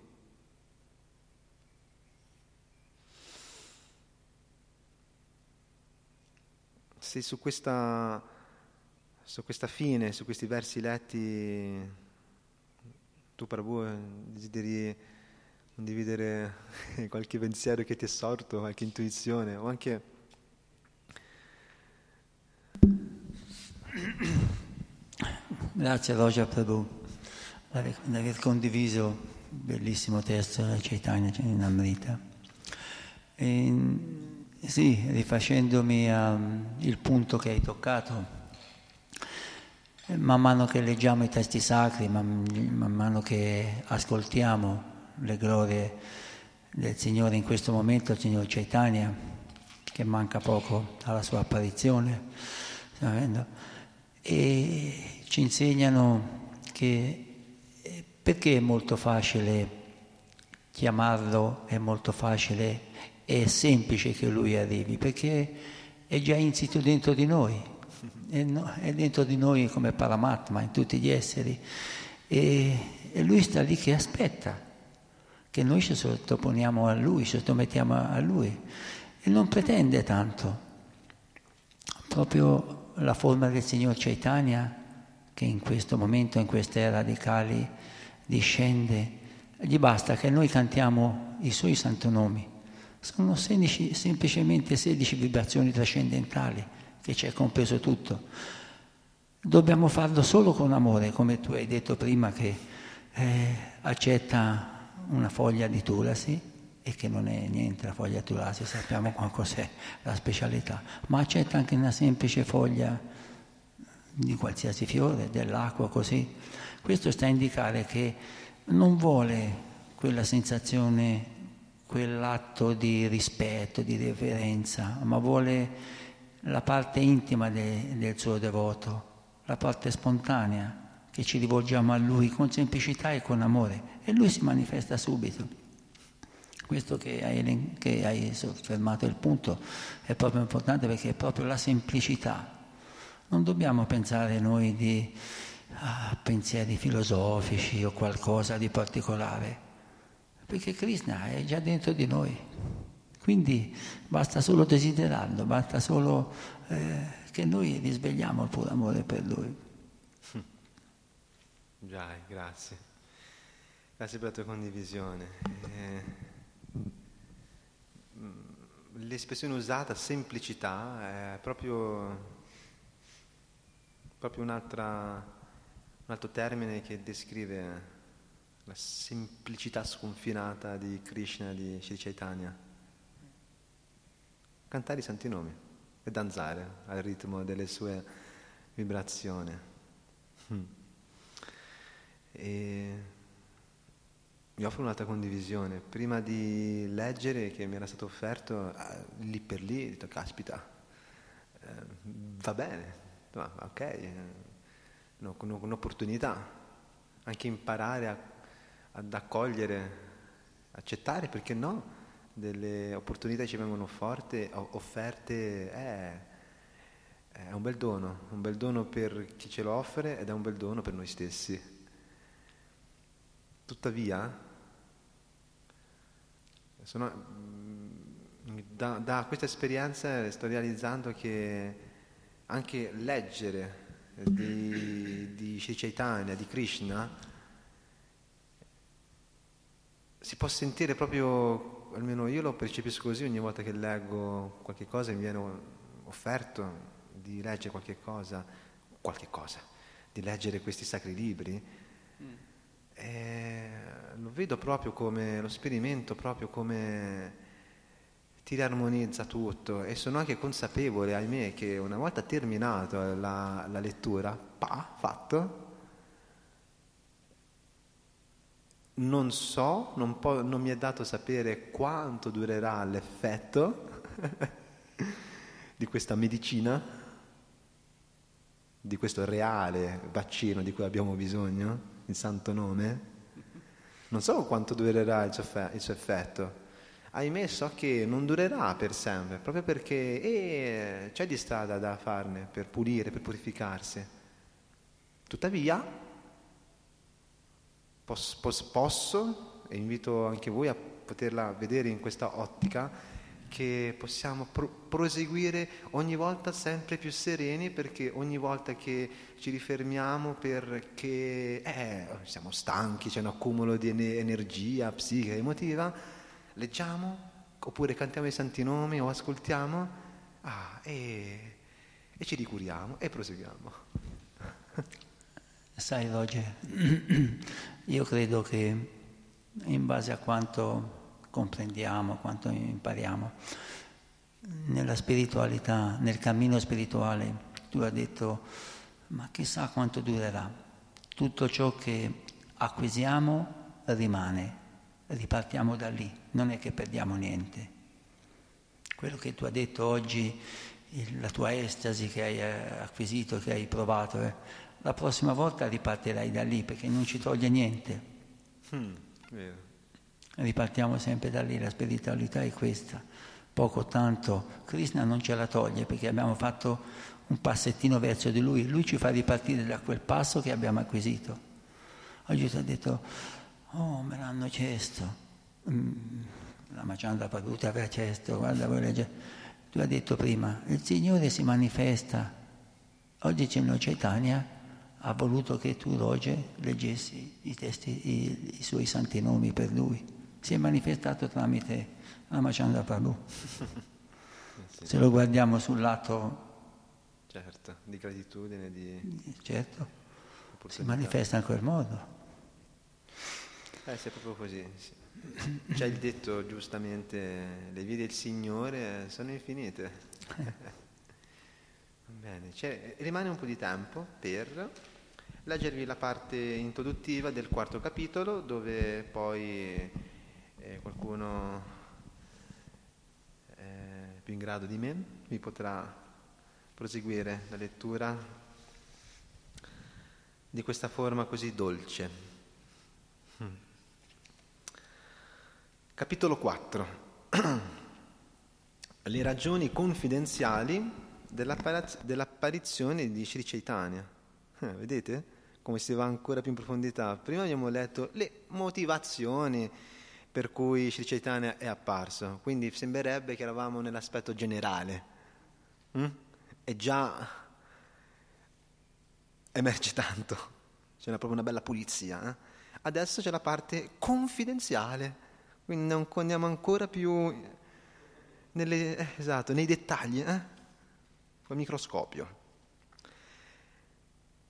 se su questa, su questa fine, su questi versi letti, tu Prabhu desideri condividere <laughs> qualche pensiero che ti è sorto, qualche intuizione o anche Grazie Roger Prabhu di aver condiviso il bellissimo testo della Chaitanya Amrita. E, sì, rifacendomi al punto che hai toccato, man mano che leggiamo i testi sacri, man, man mano che ascoltiamo le glorie del Signore in questo momento, il Signore Chaitanya, che manca poco alla sua apparizione, e ci insegnano che perché è molto facile chiamarlo, è molto facile, è semplice che lui arrivi, perché è già insito dentro di noi, è, dentro di noi come Paramatma, in tutti gli esseri, e, e lui sta lì che aspetta che noi ci sottoponiamo a lui, ci sottomettiamo a lui e non pretende tanto. Proprio la forma del Signor Chaitanya, che in questo momento, in queste era radicali, discende, gli basta che noi cantiamo i suoi santonomi. Sono 16, semplicemente 16 vibrazioni trascendentali, che c'è compreso tutto. Dobbiamo farlo solo con amore, come tu hai detto prima che eh, accetta una foglia di tulasi e che non è niente la foglia tulasi, sappiamo cos'è la specialità, ma accetta anche una semplice foglia di qualsiasi fiore, dell'acqua, così. Questo sta a indicare che non vuole quella sensazione, quell'atto di rispetto, di reverenza, ma vuole la parte intima de, del suo devoto, la parte spontanea, che ci rivolgiamo a lui con semplicità e con amore. E lui si manifesta subito. Questo che hai, che hai soffermato il punto è proprio importante perché è proprio la semplicità. Non dobbiamo pensare noi di a pensieri filosofici o qualcosa di particolare, perché Krishna è già dentro di noi. Quindi basta solo desiderarlo, basta solo eh, che noi risvegliamo il puro amore per lui. Già, grazie. Grazie per la tua condivisione. Eh, l'espressione usata, semplicità, è proprio, proprio un altro termine che descrive la semplicità sconfinata di Krishna di Sri Chaitanya. Cantare i santi nomi e danzare al ritmo delle sue vibrazioni. Mm. E vi offro un'altra condivisione. Prima di leggere che mi era stato offerto, eh, lì per lì, ho detto, caspita, eh, va bene, ok, eh, un'opportunità, anche imparare a, ad accogliere, accettare, perché no, delle opportunità ci vengono forte, offerte, è, è un bel dono, un bel dono per chi ce lo offre ed è un bel dono per noi stessi. Tuttavia, sono, da, da questa esperienza sto realizzando che anche leggere di, di Sri Chaitanya, di Krishna, si può sentire proprio, almeno io lo percepisco così ogni volta che leggo qualche cosa e mi viene offerto di leggere qualche cosa, qualche cosa, di leggere questi sacri libri, mm. Lo vedo proprio come, lo sperimento proprio come ti riarmonizza tutto e sono anche consapevole, ahimè, che una volta terminato la, la lettura, pa, fatto, non so, non, po- non mi è dato sapere quanto durerà l'effetto <laughs> di questa medicina, di questo reale vaccino di cui abbiamo bisogno, il santo nome. Non so quanto durerà il suo, effetto ahimè so che non durerà per sempre, proprio perché eh, c'è di strada da farne per pulire, per purificarsi. Tuttavia, posso, posso, e invito anche voi a poterla vedere in questa ottica, che possiamo pro- proseguire ogni volta sempre più sereni perché ogni volta che ci rifermiamo perché eh, siamo stanchi, c'è un accumulo di energia psichica, emotiva, leggiamo oppure cantiamo i santi nomi o ascoltiamo ah, e, e ci ricuriamo e proseguiamo. <laughs> Sai Roger, <clears throat> io credo che in base a quanto comprendiamo, quanto impariamo, nella spiritualità, nel cammino spirituale, tu hai detto, ma chissà quanto durerà. Tutto ciò che acquisiamo rimane, ripartiamo da lì, non è che perdiamo niente. Quello che tu hai detto oggi, la tua estasi che hai eh, acquisito, che hai provato, eh, la prossima volta ripartirai da lì perché non ci toglie niente. Mm, Ripartiamo sempre da lì, la spiritualità è questa. Poco tanto, Krishna non ce la toglie perché abbiamo fatto un passettino verso di lui, lui ci fa ripartire da quel passo che abbiamo acquisito. Oggi ti ha detto, oh me l'hanno chiesto, mm, la Macianda Paduta aveva chiesto, guarda voi leggete. Tu hai detto prima, il Signore si manifesta. Oggi c'è Chaitanya ha voluto che tu, Roger, leggessi i, testi, i, i suoi santi nomi per lui. Si è manifestato tramite la Macanda Prabhu. Se lo guardiamo sul lato... Certo, di gratitudine, di... Certo, si manifesta in quel modo. Eh, sì, è proprio così. Sì. C'è il detto giustamente, le vie del Signore sono infinite. <laughs> Bene, cioè, rimane un po' di tempo per leggervi la parte introduttiva del quarto capitolo dove poi eh, qualcuno eh, più in grado di me vi potrà proseguire la lettura di questa forma così dolce. Hmm. Capitolo 4. <clears throat> Le ragioni confidenziali dell'apparizione di Sri Chaitanya. Eh, vedete? come si va ancora più in profondità. Prima abbiamo letto le motivazioni per cui Sri Chaitanya è apparso, quindi sembrerebbe che eravamo nell'aspetto generale. Mm? E già emerge tanto, c'è proprio una bella pulizia. Eh? Adesso c'è la parte confidenziale, quindi non andiamo ancora più nelle, eh, esatto, nei dettagli, eh? col microscopio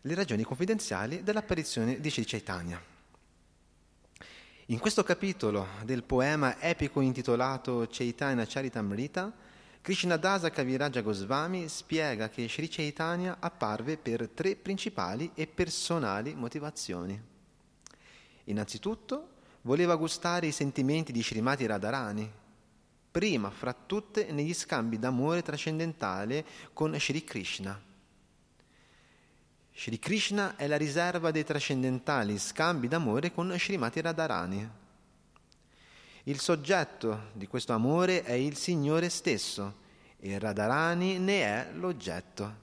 le ragioni confidenziali dell'apparizione di Sri Chaitanya. In questo capitolo del poema epico intitolato Chaitanya Charitamrita, Krishnadasa Kaviraja Goswami spiega che Sri Chaitanya apparve per tre principali e personali motivazioni. Innanzitutto, voleva gustare i sentimenti di Srimati Radharani, prima fra tutte negli scambi d'amore trascendentale con Sri Krishna Shri Krishna è la riserva dei trascendentali scambi d'amore con Srimati Radharani. Il soggetto di questo amore è il Signore stesso e Radharani ne è l'oggetto.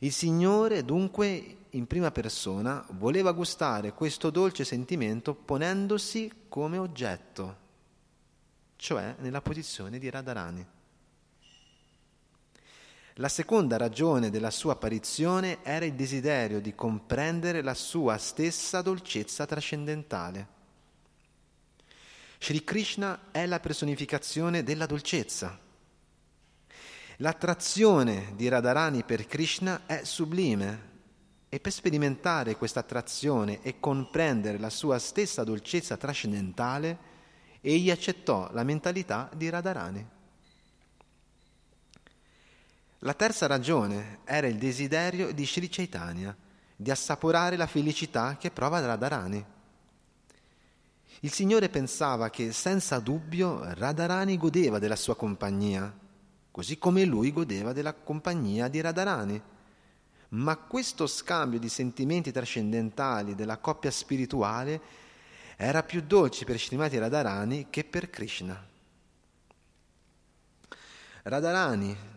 Il Signore dunque in prima persona voleva gustare questo dolce sentimento ponendosi come oggetto, cioè nella posizione di Radharani. La seconda ragione della sua apparizione era il desiderio di comprendere la sua stessa dolcezza trascendentale. Sri Krishna è la personificazione della dolcezza. L'attrazione di Radharani per Krishna è sublime e per sperimentare questa attrazione e comprendere la sua stessa dolcezza trascendentale, egli accettò la mentalità di Radharani. La terza ragione era il desiderio di Sri Chaitanya di assaporare la felicità che prova Radharani. Il Signore pensava che senza dubbio Radharani godeva della sua compagnia, così come lui godeva della compagnia di Radharani. Ma questo scambio di sentimenti trascendentali della coppia spirituale era più dolce per Srimati Radharani che per Krishna. Radharani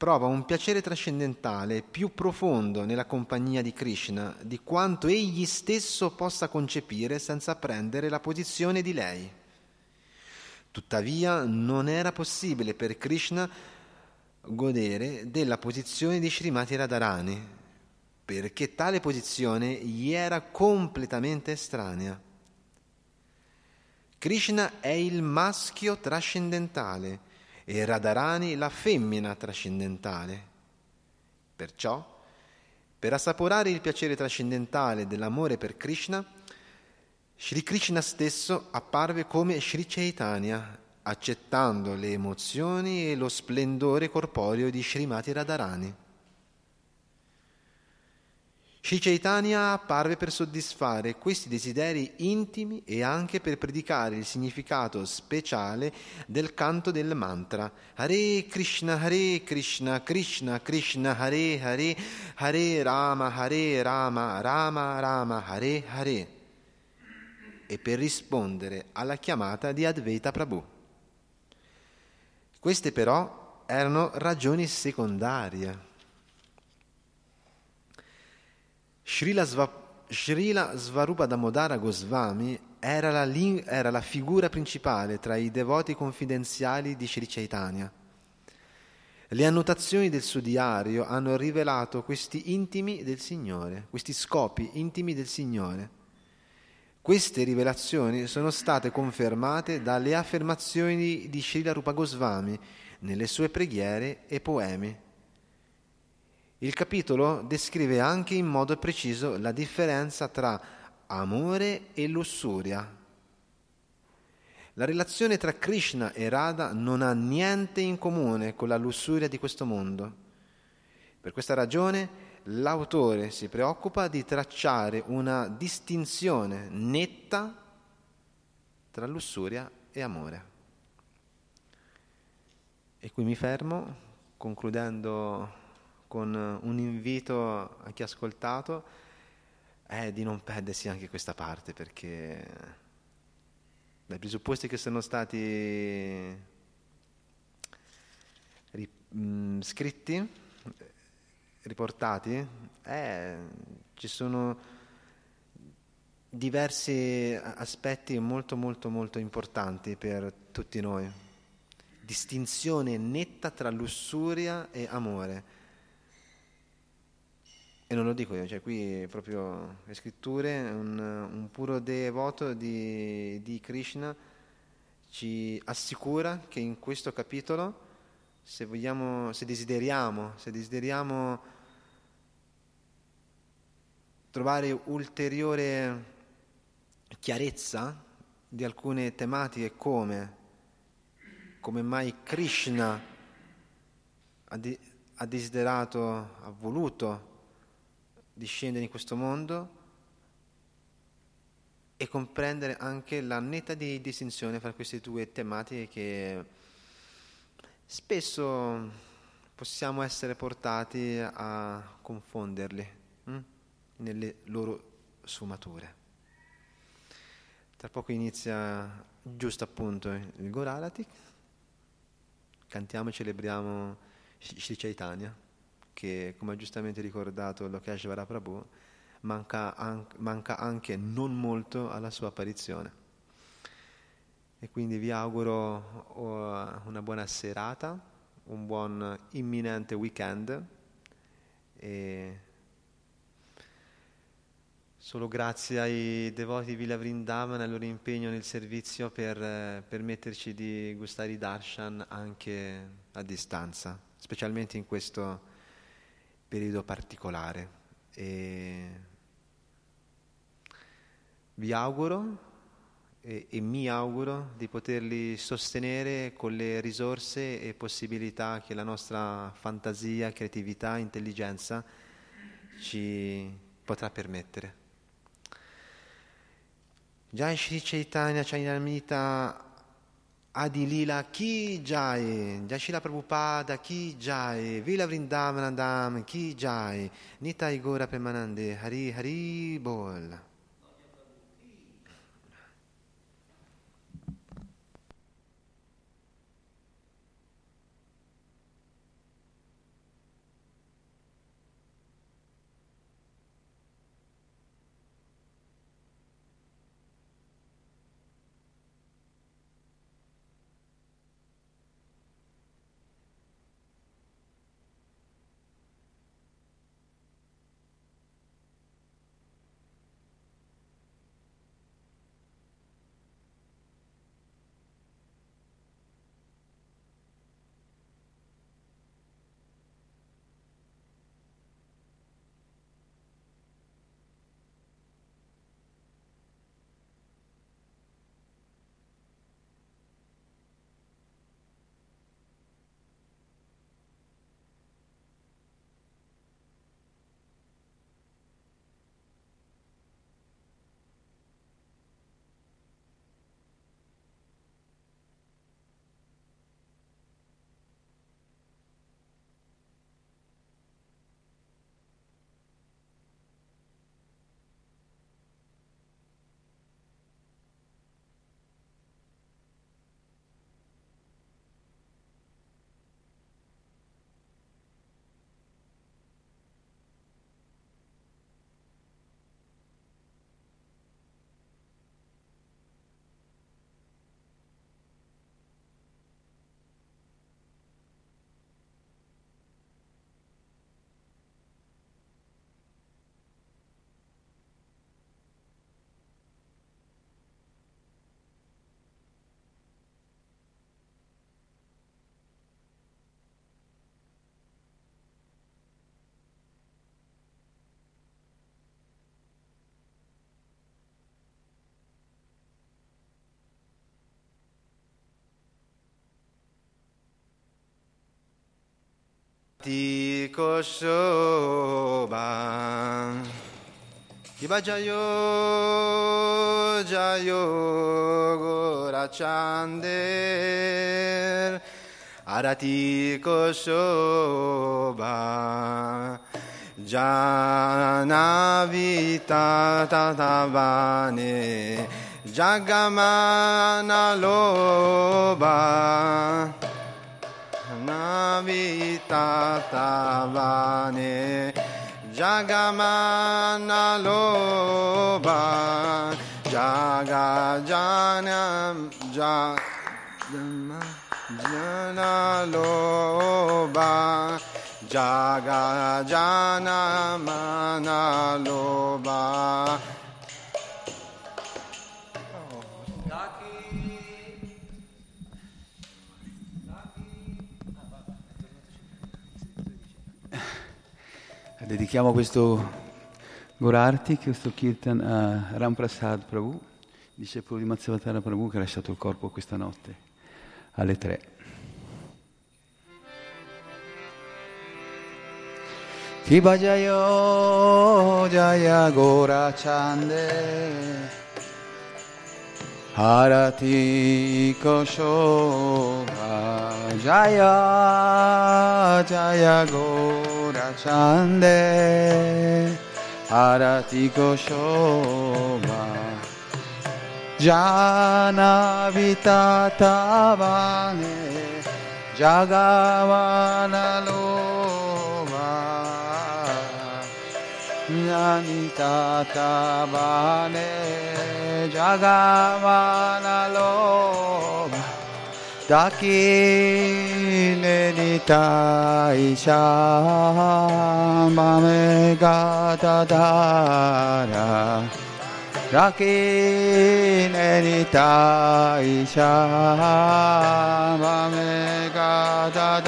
prova un piacere trascendentale più profondo nella compagnia di Krishna di quanto egli stesso possa concepire senza prendere la posizione di lei. Tuttavia non era possibile per Krishna godere della posizione di Srimati Radharani, perché tale posizione gli era completamente estranea. Krishna è il maschio trascendentale e Radharani la femmina trascendentale. Perciò Per assaporare il piacere trascendentale dell'amore per Krishna, Sri Krishna stesso apparve come Sri Chaitanya, accettando le emozioni e lo splendore corporeo di Srimati Radharani. Sri Chaitanya apparve per soddisfare questi desideri intimi e anche per predicare il significato speciale del canto del mantra. Hare Krishna Hare Krishna Krishna Krishna Hare Hare Hare Rama Hare Rama Rama Rama Hare Hare. E per rispondere alla chiamata di Advaita Prabhu. Queste però erano ragioni secondarie Srila, Sva, Srila Svarupa Damodara Goswami era la, era la, figura principale tra i devoti confidenziali di Sri Chaitanya. Le annotazioni del suo diario hanno rivelato questi intimi del Signore, questi scopi intimi del Signore. Queste rivelazioni sono state confermate dalle affermazioni di Srila Rupa Goswami nelle sue preghiere e poemi. Il capitolo descrive anche in modo preciso la differenza tra amore e lussuria. La relazione tra Krishna e Radha non ha niente in comune con la lussuria di questo mondo. Per questa ragione l'autore si preoccupa di tracciare una distinzione netta tra lussuria e amore. E qui mi fermo concludendo con un invito a chi ha ascoltato è di non perdersi anche questa parte perché dai presupposti che sono stati ri, mh, scritti, riportati, eh, ci sono diversi aspetti molto molto molto importanti per tutti noi. Distinzione netta tra lussuria e amore e non lo dico io, cioè qui proprio le scritture, un, un puro devoto di, di Krishna ci assicura che in questo capitolo, se vogliamo, se desideriamo, se desideriamo trovare ulteriore chiarezza di alcune tematiche come come mai Krishna ha, de- ha desiderato, ha voluto di scendere in questo mondo e comprendere anche la netta di distinzione fra queste due tematiche che spesso possiamo essere portati a confonderli hm? nelle loro sfumature. Tra poco inizia giusto appunto il Goralati, cantiamo e celebriamo Sri Chaitanya che, come ha giustamente ricordato Lokeshvara Prabhu, manca, an- manca anche non molto alla sua apparizione. E quindi vi auguro uh, una buona serata, un buon imminente weekend e solo grazie ai devoti Villa Vrindavan e al loro impegno nel servizio per eh, permetterci di gustare i darshan anche a distanza, specialmente in questo periodo particolare. E vi auguro e, e, mi auguro di poterli sostenere con le risorse e possibilità che la nostra fantasia, creatività, intelligenza ci potrà permettere. Jai Shri Chaitanya Chainamita Adilila Ki Jai, Jashila Prabhupada Ki Jai, Vila Vrindavanandam Ki Jai, Nitai Gora Premanande Hari Hari Bol. Tiko Shoba Iba Jayo Jayo Gorachander Arati Koshoba Janavita Tatavane Jagamana Loba. Navita Tatavane Jagamana Loba Jaga Janam Jagama Jana Loba Jaga Jana Mana Loba Dedichiamo questo Gorarti, questo Kirtan a Ram Prasad Prabhu, discepolo di Mazzavatara Prabhu che ha lasciato il corpo questa notte alle tre. Kiba Jayo Jaya Gora Chande 하라티 거쇼가 자야 자야 고라 찬데 하라티 거쇼가 자나비타 타바네 자가와나로바 냐니타 타바네 Jagavana Loba Dakine Nitaisha Mame Gatadara Rakine Nitaisha Mame Gatadara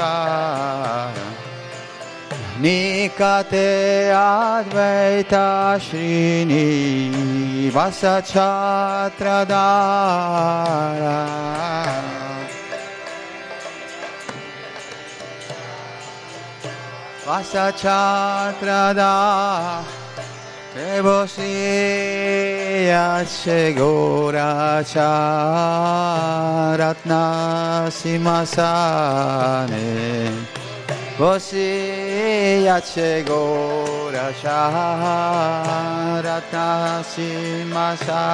Nikate Advaita Shrini Vasachatradara Vasachatrada Devosiya Segura Charatna Simasane বসে আছে গোরা সাহারাতাসি মাসা।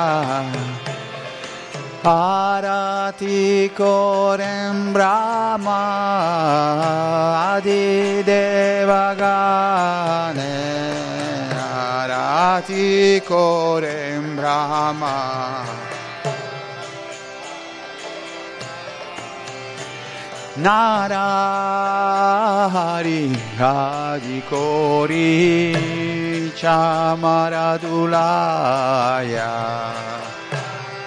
আরাতি করেন ব্রাহ্মা আদি দেবগানে। আরতি করেন ব্রাহ্মা। 나라리 가지고리 자마라둘라야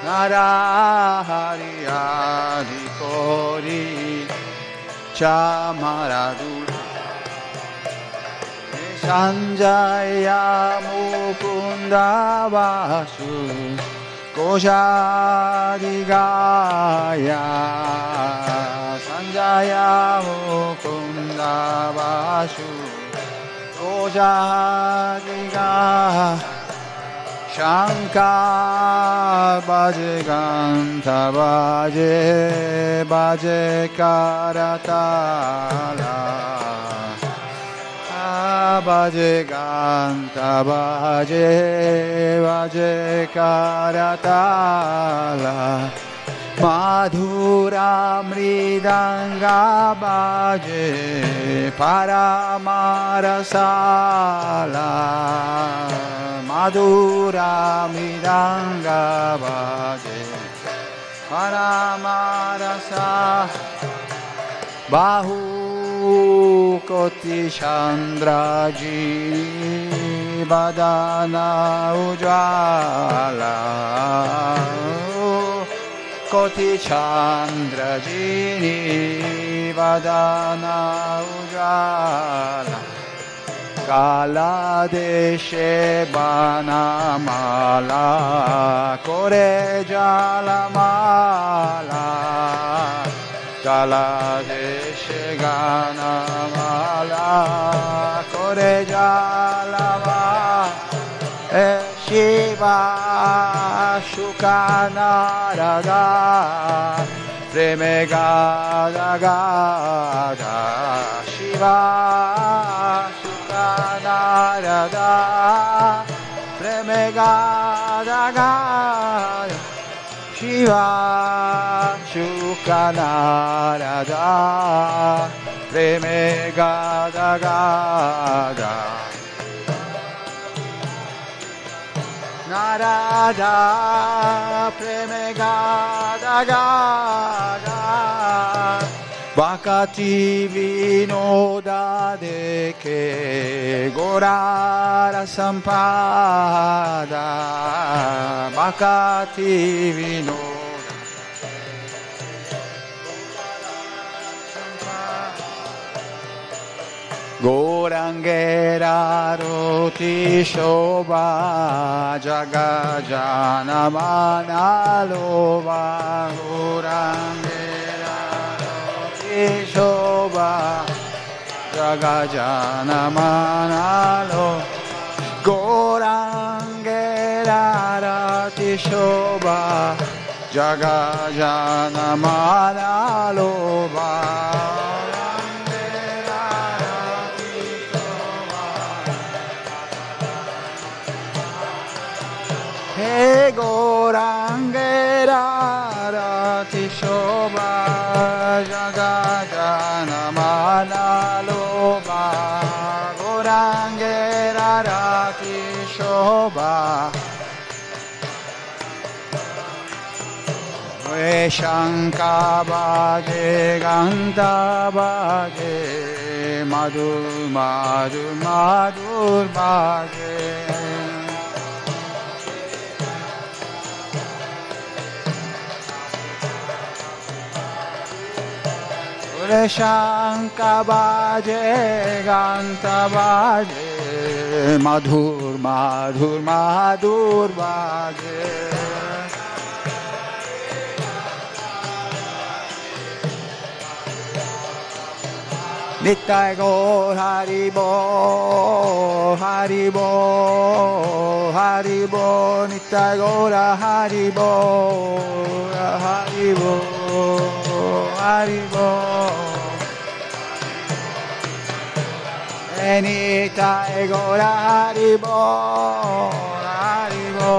나라리 가지고리 자마라둘라 산자야 무군다바수 고샤디가야 Sanjaya Mukunda Vasu Koshadigaya Shankar Baje Ganta Baje Baje Karatala Baje Ganta Baje Baje Karatala मधुरामृदङ्गाबाजे परमारसाला मधुरामृदङ्गाबाजे परमारसा बाहु कोतिचन्द्रजी वदना उजाला कोटिचान्द्रजिनि वदना उजाला কালাদেশে বানামালা করে জালামালা কালাদেশে গানামালা করে জালামা এ Ganamala Kore Jalava Shiva Shukanarada Preme Gada Gada Shiva Shukanarada Preme Shiva Shukanarada Preme Gada. Gada Narada Preme Gada Gada Vakati Vinoda Deke Gorara Sampada. Vakati গৌরাঙ্গের আরতি শোভা, জগা জানমানালো বা গৌরাঙ্গের আরতি শোভা, জগা জানমানালো গৌরাঙ্গের আরতি শোভা, জগা জানমানালো বা Jehová. Shankavaje Gandavaje Madhur Madhur Madhur Bhaje Shankavaje Gandavaje Madhur Madhur Madhur Baje Nittai Gaur Haribo Haribo Haribo Nittai Gaur Haribo Haribo Haribo Nittai Gaur Haribo Haribo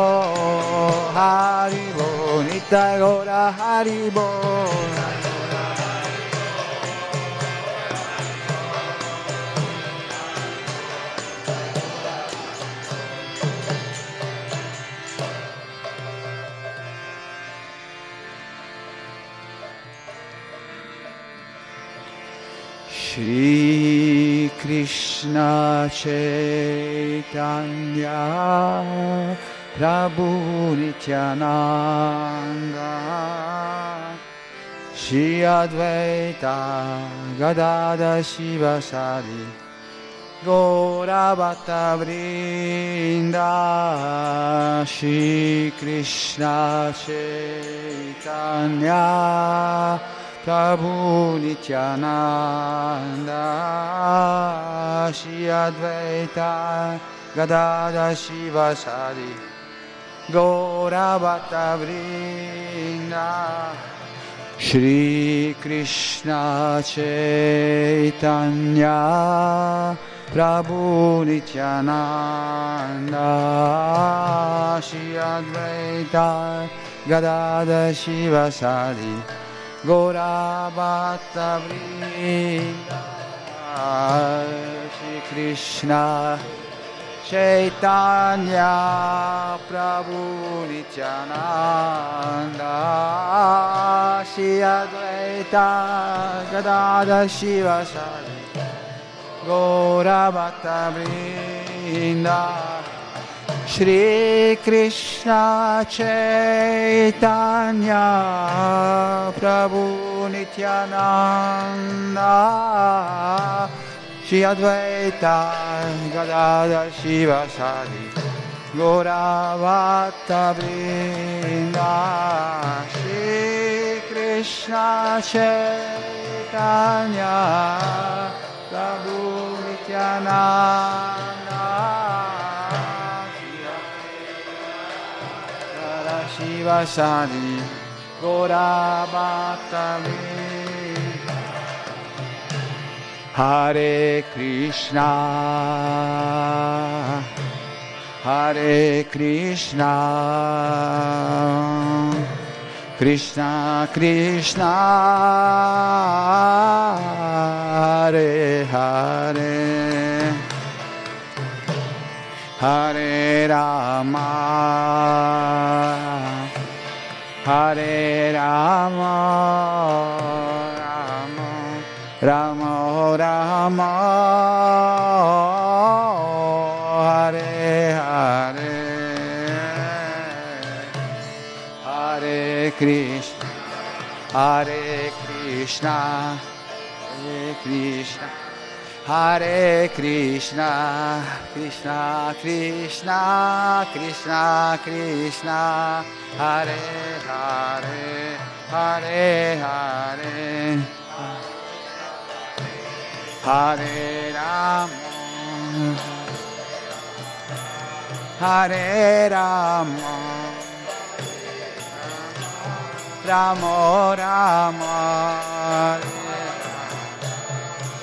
Haribo Nittai Gaur Haribo Shri Krishna Chaitanya Prabhu Nityananda Shri Advaita Gadada Shiva Sadi Gora Bhatta Vrinda Shri Krishna Chaitanya Prabhu Nityananda Shri Advaita Gadada Shiva Sadi Gora Bhatta Vrinda Shri Krishna Chaitanya Prabhu Nityananda Shri Advaita Gadada Shiva Sadi Vrinda Shri Krishna Chaitanya Prabhu Nityananda Shri Advaita Gadada Shiva Bhatta Vrinda Shri Krishna Chaitanya Prabhu Nityananda Shri Advaita Gadada Shiva Sadi Gora Bhatta Vrinda Shri Krishna Chaitanya Prabhu Nityananda Shiva Sani Gora Bhattami Hare Krishna Hare Krishna. Krishna Krishna Hare Hare. Hare Rama Hare Rama Rama Rama Hare Hare Hare Krishna Hare Krishna Hare Krishna Hare Krishna Krishna Krishna Krishna Krishna. Hare Hare Hare Hare. Hare Rama. Hare Rama. Rama Rama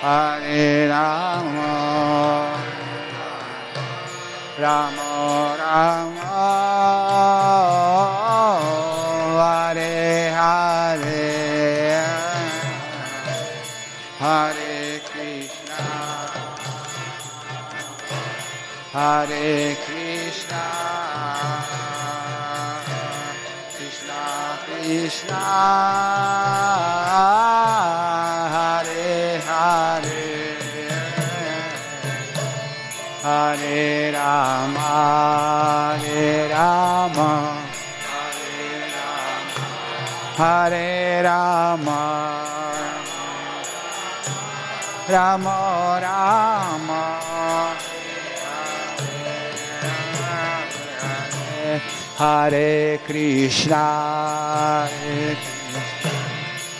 Hare Rama Rama Rama Hare Hare Hare Krishna Hare Krishna Krishna Krishna Hare Hare Rama, Hare Rama, Hare Rama, Rama Rama, Hare Krishna, Hare Krishna.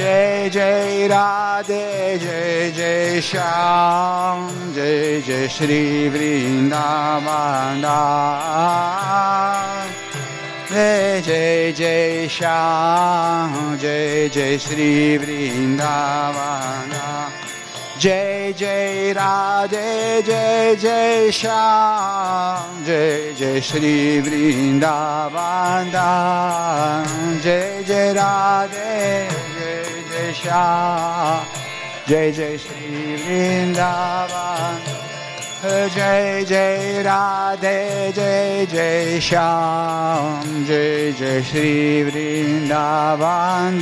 Jai Jai Radhe, Jai Jai Shyam, Jai Jai Shri Vrindavan Dham. Jai Jai Jai Shyam, Jai Jai Shri Vrindavan Dham. Jai Jai Radhe Jai Jai Shyam Jai Jai Shri Vrindavan Dham Jai Jai Radhe Jai Jai Shri Vrindavan. Jai Jai Radhe Jai Jai Shyam Jai Jai Shri Vrindavan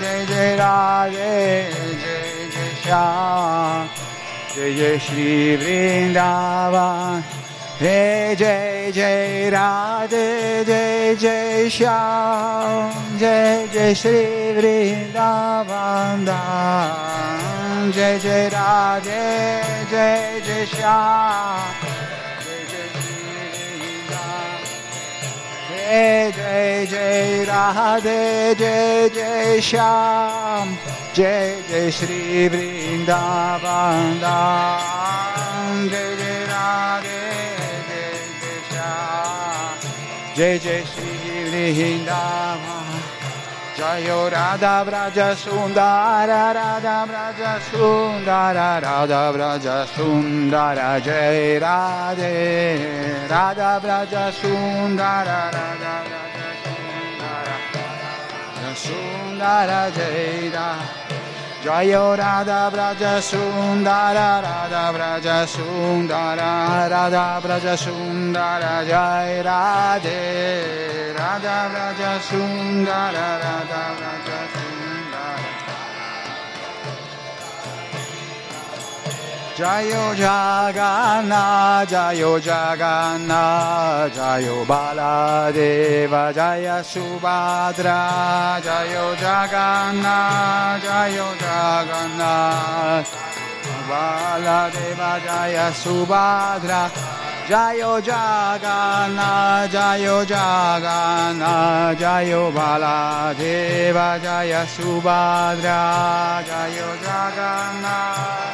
Jai Jai Radhe Jai Jai Shyam Jai Jai Shri Vrindavan Hey Jai Jai Radhe Jai Jai Shyam Jai Jai Shri Vrindavan Dham Jai Jai Radhe Jai Jai Shyam Jai Jai Radhe Jai Jai Shyam Jai Jai Shri Vrindavan Jai Jai Radhe Shyam Jai Jai Shri Vrindavan Jayo Radha Vraja Sundara Radha Vraja Sundara Radha Vraja Sundara Jai Radhe. Radha Vraja Sundara Radha Vraja Sundara Radha Sundara Jai Radha Jayo Radha Vraja Sundara Radha Vraja Sundara Radha Vraja Sundara Jai Radhe Radha Vraja Sundara Radha Vraja Sundara Jayo Jagana Jayo Jagana Jayo Baladeva Jaya Subhadra Jayo Jagana Jayo Jagana Baladeva Jaya Subhadra Jayo Jagana Jayo Jagana Jayo Baladeva Jaya Subhadra Jayo Jagana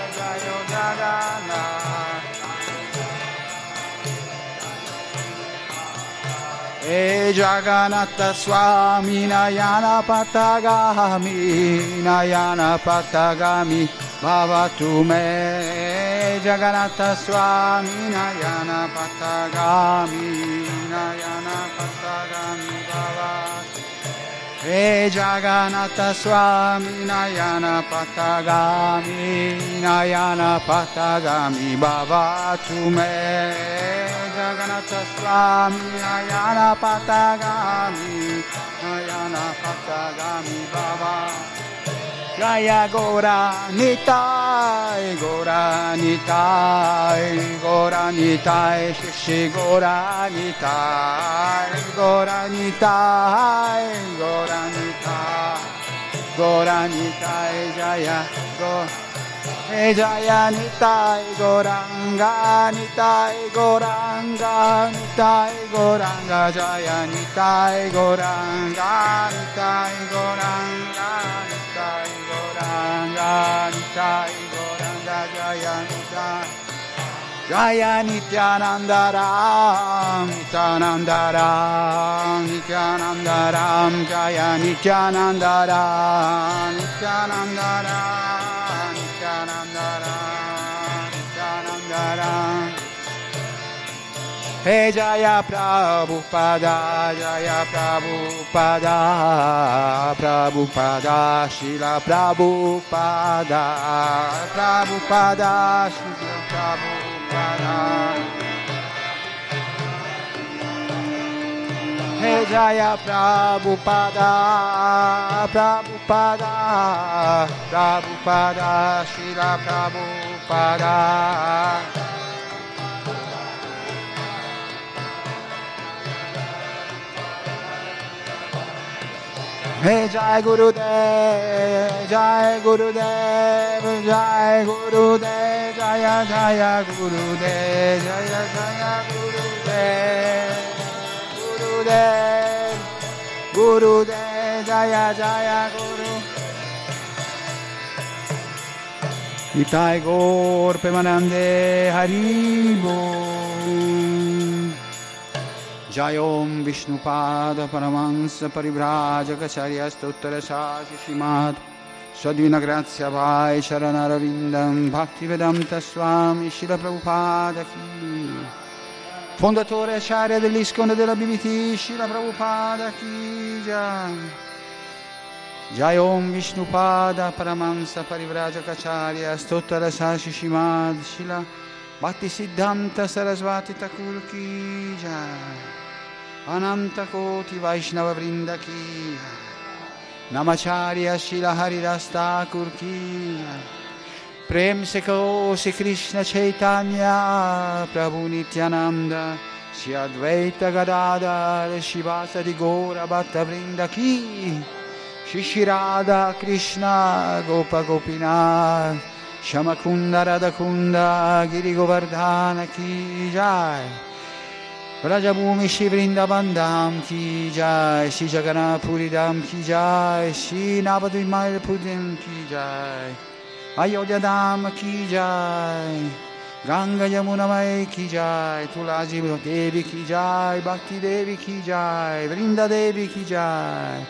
E Jagannatha Swami Nayana Patagami Nayana Patagami Bhavatu me. Jagannatha Swami Nayana Patagami Nayana Patagami Bhavatu E Jagannatha Swami Nayana Patagami Nayana Patagami Bhavatu me Jagannatha Swami Nayana Patagami Nayana Patagami Bhavatu Jaya Gora Nitai, Gora Nitai, Gora Nitai, Shishi Gora Nitai, Gora Nitai, Gora Nitai, Gora Nitai, Jaya Go. Jaya Nitai Goranga Nitai Goranga Nitai Goranga Jaya Nitai Goranga Nitai Goranga Nitai Goranga Nitai Goranga Nitai Jaya Nityanandaram Nityanandaram Nityanandaram Jaya Nityanandaram Nityanandaram Nityanandaram Nityanandaram Hey Jaya Prabhupada, Jaya Prabhupada, Prabhupada, Shila Prabhupada, Prabhupada, Shila Prabhupada. Hey Jaya Prabhupada, Prabhupada, Prabhupada, Shila Prabhupada. হে জয় গুরুদেব জয় গুরুদেব জয় গুরুদেব, জয় জয় গুরুদেব, জয় জয় গুরুদেব গুরুদেব গুরুদেব জয় জয় গুরু ইতাই গোর প্রেমানন্দে হরি বল। Jayom Grazia Vai Charanarvindam Bhaktivedanta Swami Shila Prabhupada Ki. Fondatore Acharya dell'Iskon della BBT Shila Prabhupada Ki Jai. Jai Om Vishnupada Paramansa Parivraja Kacharya Stottara Sashi Shimad Shila Bhakti Siddhanta Sarasvati Thakur Ki Jai Ananta Koti Vaishnava Vrinda Ki Jai Namacharya Shila Haridas Thakur Ki Prem se ko se Krishna Chaitanya Prabhu Nityananda Shri Advaita Gadadhar Shivasa di Gora Bhatta Vrinda Ki Shishirada Krishna Vrajabhumi Shri Vrindavan Dham Ki Jai Shri Jagannath Puri Dham Ki Jai Shri Navadvimaya Pudim Ki Jai Ayodhya Dham Ki Jai Ganga Yamuna Mai Ki Jai Tulaji Devi Ki Jai Bhakti Devi Ki Jai Vrinda Devi Ki Jai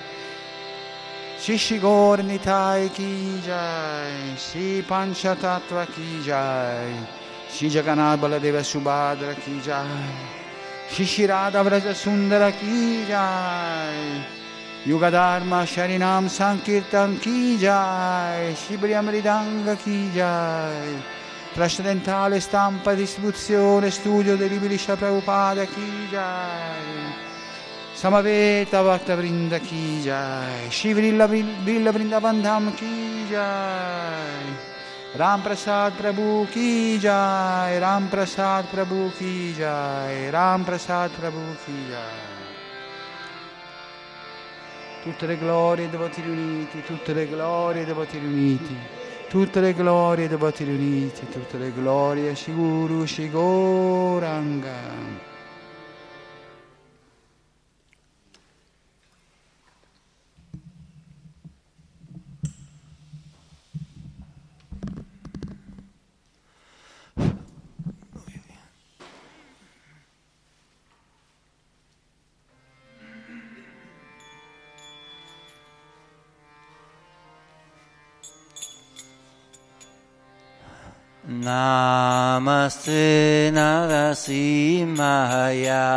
Shishigor Nitai Ki Jai Shri Panchatattva Ki Jai Shri Jagannath Baladeva Subhadra Ki Jai Shishirada Vraja Sundara Ki Jai. Yugadharma Sharinam Sankirtan Ki Jai. Shibri Amridanga Ki Jai. Trascendentale stampa, distribuzione, studio dei libri di Shri Prabhupada Ki Jai. Samaveta Bhakta Vrinda Ki Jai. Shivrilla Vrilla Vrindavandham Ki Ram Prasad Prabhu Ki Jai Ram Prasad Prabhu Ki Jai Ram Prasad Prabhu Ki Jai Tutte le glorie ai devoti riuniti, tutte le glorie ai devoti riuniti, tutte le glorie ai devoti riuniti, tutte le glorie a Shiguru Shigoranga. Namaste Narasimhaya.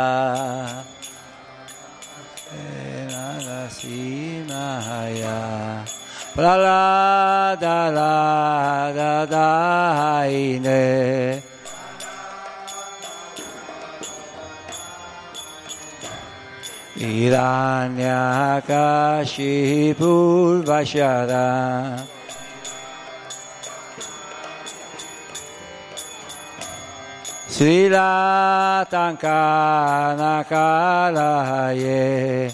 Narasimhaya. Pralada Lada Daine. Iranyakashipur Vashara. Srila Tankana Kalaye.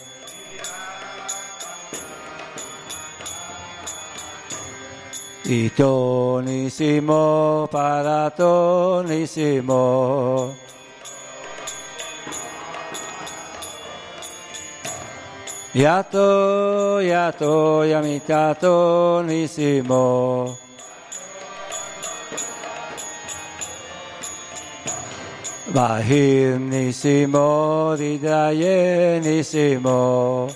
Itonisimo Paratonisimo. Yato Yato Vahim Nisimo Didaye Nisimo.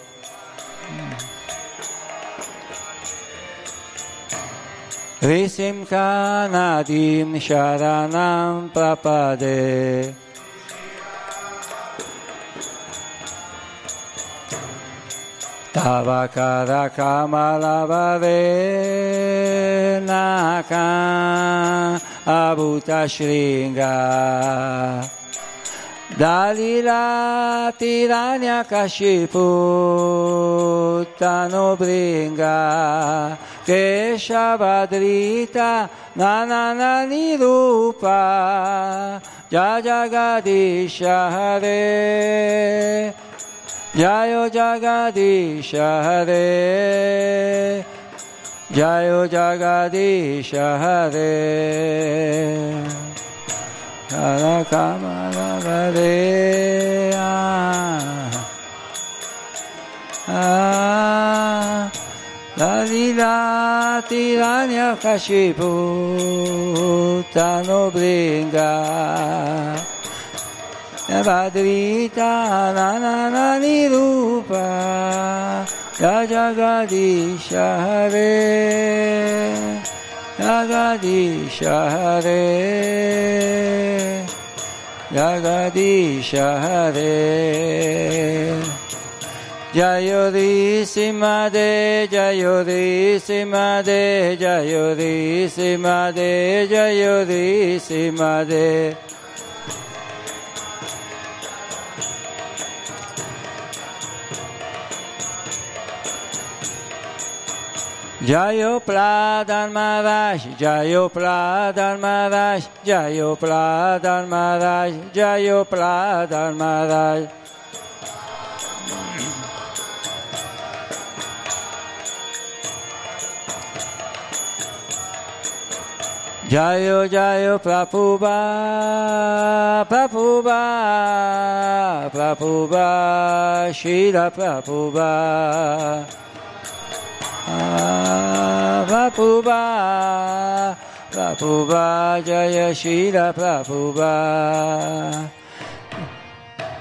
Visim Kanadim Sharanam Prapade. Tavakara Kamalava Venaka. Abuta Shringa Dalila Tiranya Kashipu Tano Bringa Keshavadrita Nanana Nirupa Jajagadisha Hare. Jayo Jagadisha Hare Jagadisha Hare Hare Kamala Hare Ah Lalila Tiranya Kashipu Tano Bringa Vadrita Nanana Nirupa Jai Jagadisha Hare Jagadisha Hare Jagadisha Hare Jayodi Simade Jayodi Simade Jayodi Simade Jayodi Simade Jayo Pradhan Maharaj, Jayo Pradhan Maharaj, Jayo Pradhan Maharaj, Jayo Pradhan Maharaj. Jayo Jayo Prabhupada, Prabhupada, Prabhupada, Shila Prabhupada. Prabhupada, Prabhupada, Jaya Shila Prabhupada.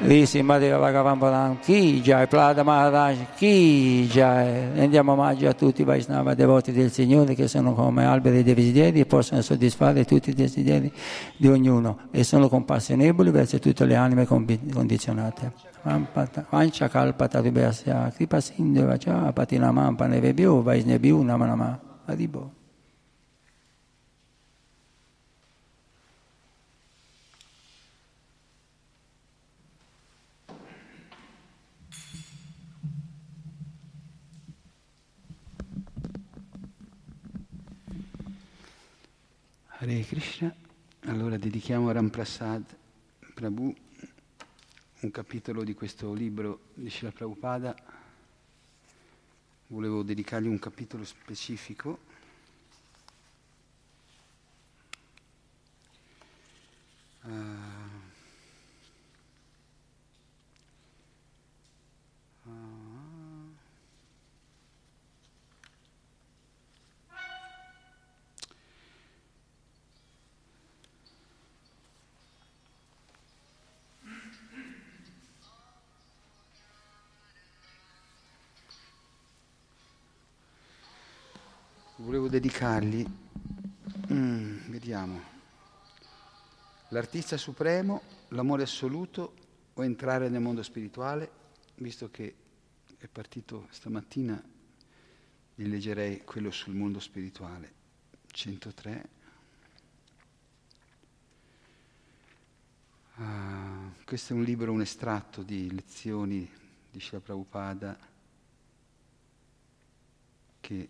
Lì si Madhira Bhagavan Ki Jai, Prada Maharaj Ki Jai. Rendiamo omaggio a tutti i Vaishnava devoti del Signore che sono come alberi dei desideri e possono soddisfare tutti i desideri di ognuno e sono compassionevoli verso tutte le anime condizionate. Vancha kalpata ribasya kripa sindhu cha patinamam panevebhyo vaisnebhyo namanama. Haribo. Hare Krishna, allora dedichiamo Ramprasad Prabhu un capitolo di questo libro di Srila Prabhupada. Volevo dedicargli un capitolo specifico. Uh, volevo dedicargli, mm, vediamo, l'artista supremo, l'amore assoluto o entrare nel mondo spirituale, visto che è partito stamattina, gli leggerei quello sul mondo spirituale, 103. Ah, questo è un libro, un estratto di lezioni di Srila Prabhupada che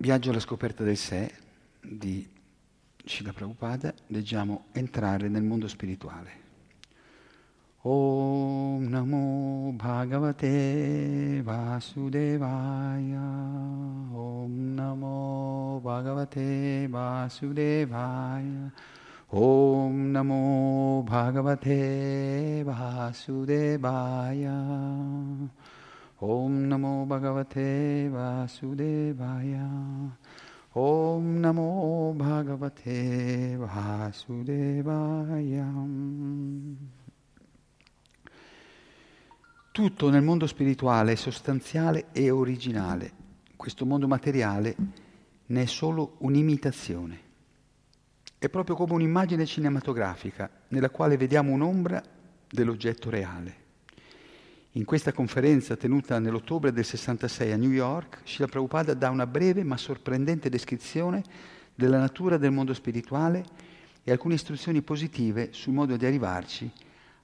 Viaggio alla scoperta del sé di Srila Prabhupada. Leggiamo Entrare nel mondo spirituale. Om Namo Bhagavate Vasudevaya. Om Namo Bhagavate Vasudevaya. Om Namo Bhagavate Vasudevaya Om Namo Bhagavate Vasudevaya. Om Namo Bhagavate Vasudevaya. Tutto nel mondo spirituale è sostanziale e originale. Questo mondo materiale ne è solo un'imitazione. È proprio come un'immagine cinematografica nella quale vediamo un'ombra dell'oggetto reale. In questa conferenza tenuta nell'ottobre del 66 a New York, Srila Prabhupada dà una breve ma sorprendente descrizione della natura del mondo spirituale e alcune istruzioni positive sul modo di arrivarci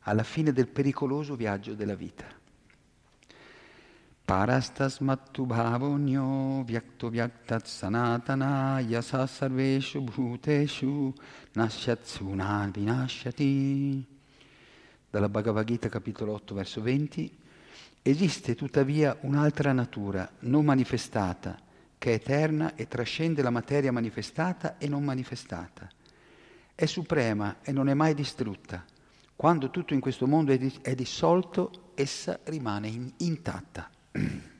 alla fine del pericoloso viaggio della vita. Parastasmattu bhavonyo vyakto vyaktat sanatana yasa sarveshu bhuteshu nasyatsuna vinashyati. Dalla Bhagavad Gita capitolo 8 verso 20 Esiste tuttavia un'altra natura non manifestata, che è eterna e trascende la materia manifestata e non manifestata. È suprema e non è mai distrutta. Quando tutto in questo mondo è, dis- è dissolto, essa rimane in- intatta. <clears throat>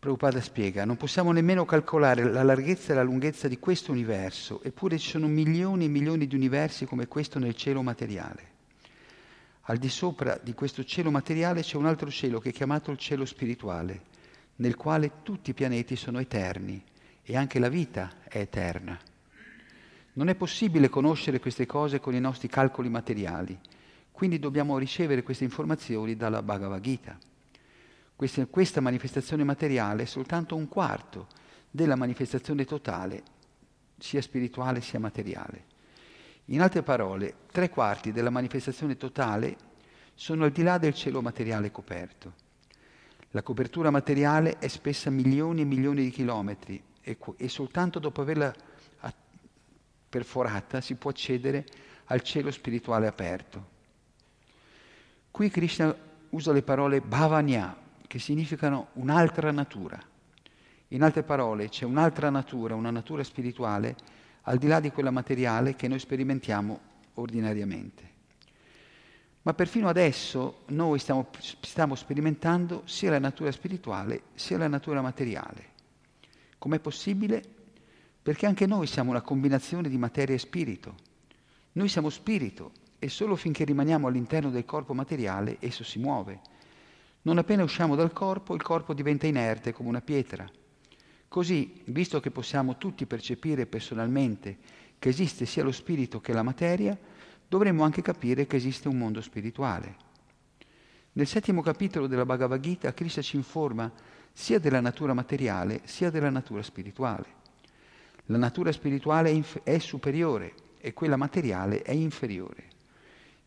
Prabhupada spiega, non possiamo nemmeno calcolare la larghezza e la lunghezza di questo universo, eppure ci sono milioni e milioni di universi come questo nel cielo materiale. Al di sopra di questo cielo materiale c'è un altro cielo che è chiamato il cielo spirituale, nel quale tutti i pianeti sono eterni e anche la vita è eterna. Non è possibile conoscere queste cose con i nostri calcoli materiali, quindi dobbiamo ricevere queste informazioni dalla Bhagavad Gita. Questa, questa manifestazione materiale è soltanto un quarto della manifestazione totale, sia spirituale sia materiale. In altre parole, tre quarti della manifestazione totale sono al di là del cielo materiale coperto. La copertura materiale è spessa milioni e milioni di chilometri e, e soltanto dopo averla perforata si può accedere al cielo spirituale aperto. Qui Krishna usa le parole bhavanya, che significano un'altra natura. In altre parole, c'è un'altra natura, una natura spirituale al di là di quella materiale che noi sperimentiamo ordinariamente. Ma perfino adesso noi stiamo, stiamo sperimentando sia la natura spirituale sia la natura materiale. Com'è possibile? Perché anche noi siamo una combinazione di materia e spirito. Noi siamo spirito e solo finché rimaniamo all'interno del corpo materiale esso si muove. Non appena usciamo dal corpo, il corpo diventa inerte come una pietra. Così, visto che possiamo tutti percepire personalmente che esiste sia lo spirito che la materia, dovremmo anche capire che esiste un mondo spirituale. Nel settimo capitolo della Bhagavad Gita, Krishna ci informa sia della natura materiale sia della natura spirituale. La natura spirituale è, inf- è superiore e quella materiale è inferiore.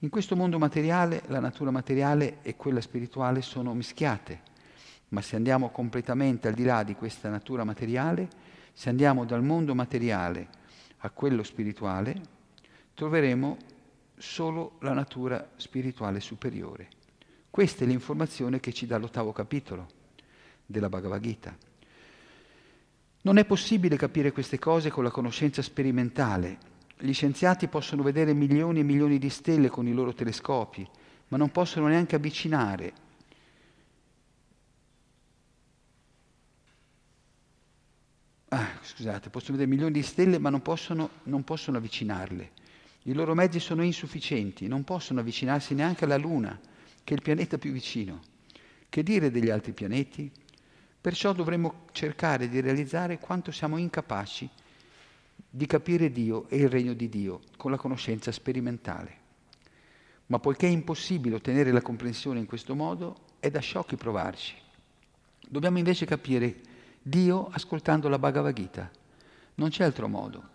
In questo mondo materiale la natura materiale e quella spirituale sono mischiate ma se andiamo completamente al di là di questa natura materiale, se andiamo dal mondo materiale a quello spirituale, troveremo solo la natura spirituale superiore. Questa è l'informazione che ci dà l'ottavo capitolo della Bhagavad Gita. Non è possibile capire queste cose con la conoscenza sperimentale. Gli scienziati possono vedere milioni e milioni di stelle con i loro telescopi, ma non possono neanche avvicinare ah, scusate, possono vedere milioni di stelle ma non possono, non possono avvicinarle. I loro mezzi sono insufficienti, non possono avvicinarsi neanche alla Luna, che è il pianeta più vicino. Che dire degli altri pianeti? Perciò dovremmo cercare di realizzare quanto siamo incapaci di capire Dio e il regno di Dio con la conoscenza sperimentale. Ma poiché è impossibile ottenere la comprensione in questo modo, è da sciocchi provarci. Dobbiamo invece capire Dio ascoltando la Bhagavad Gita. Non c'è altro modo.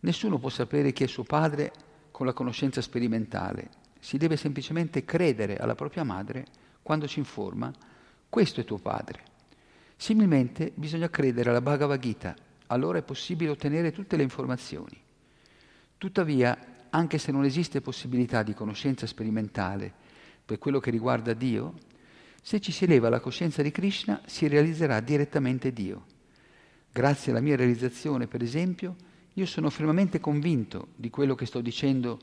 Nessuno può sapere chi è suo padre con la conoscenza sperimentale. Si deve semplicemente credere alla propria madre quando ci informa questo è tuo padre. Similmente bisogna credere alla Bhagavad Gita, allora è possibile ottenere tutte le informazioni. Tuttavia, anche se non esiste possibilità di conoscenza sperimentale per quello che riguarda Dio, se ci si eleva la coscienza di Krishna, si realizzerà direttamente Dio. Grazie alla mia realizzazione, per esempio, io sono fermamente convinto di quello che sto dicendo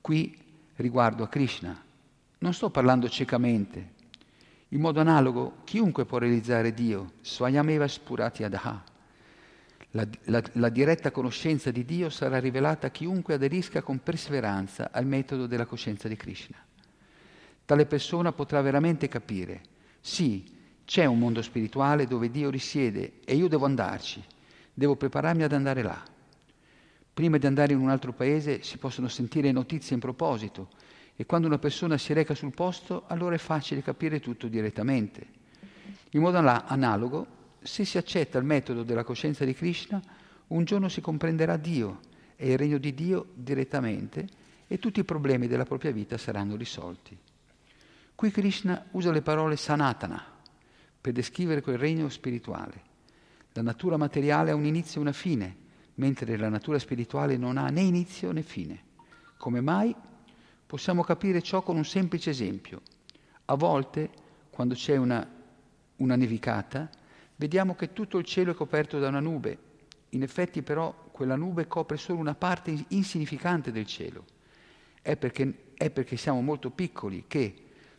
qui riguardo a Krishna. Non sto parlando ciecamente. In modo analogo, chiunque può realizzare Dio, Swayameva Spurati Adaha. La, la, la, diretta conoscenza di Dio sarà rivelata a chiunque aderisca con perseveranza al metodo della coscienza di Krishna. Tale persona potrà veramente capire, sì, c'è un mondo spirituale dove Dio risiede e io devo andarci, devo prepararmi ad andare là. Prima di andare in un altro paese si possono sentire notizie in proposito e quando una persona si reca sul posto allora è facile capire tutto direttamente. In modo analogo, se si accetta il metodo della coscienza di Krishna, un giorno si comprenderà Dio e il regno di Dio direttamente e tutti i problemi della propria vita saranno risolti. Qui Krishna usa le parole sanatana per descrivere quel regno spirituale. La natura materiale ha un inizio e una fine, mentre la natura spirituale non ha né inizio né fine. Come mai? Possiamo capire ciò con un semplice esempio. A volte, quando c'è una, una nevicata, vediamo che tutto il cielo è coperto da una nube. In effetti però quella nube copre solo una parte insignificante del cielo. È perché, è perché siamo molto piccoli che,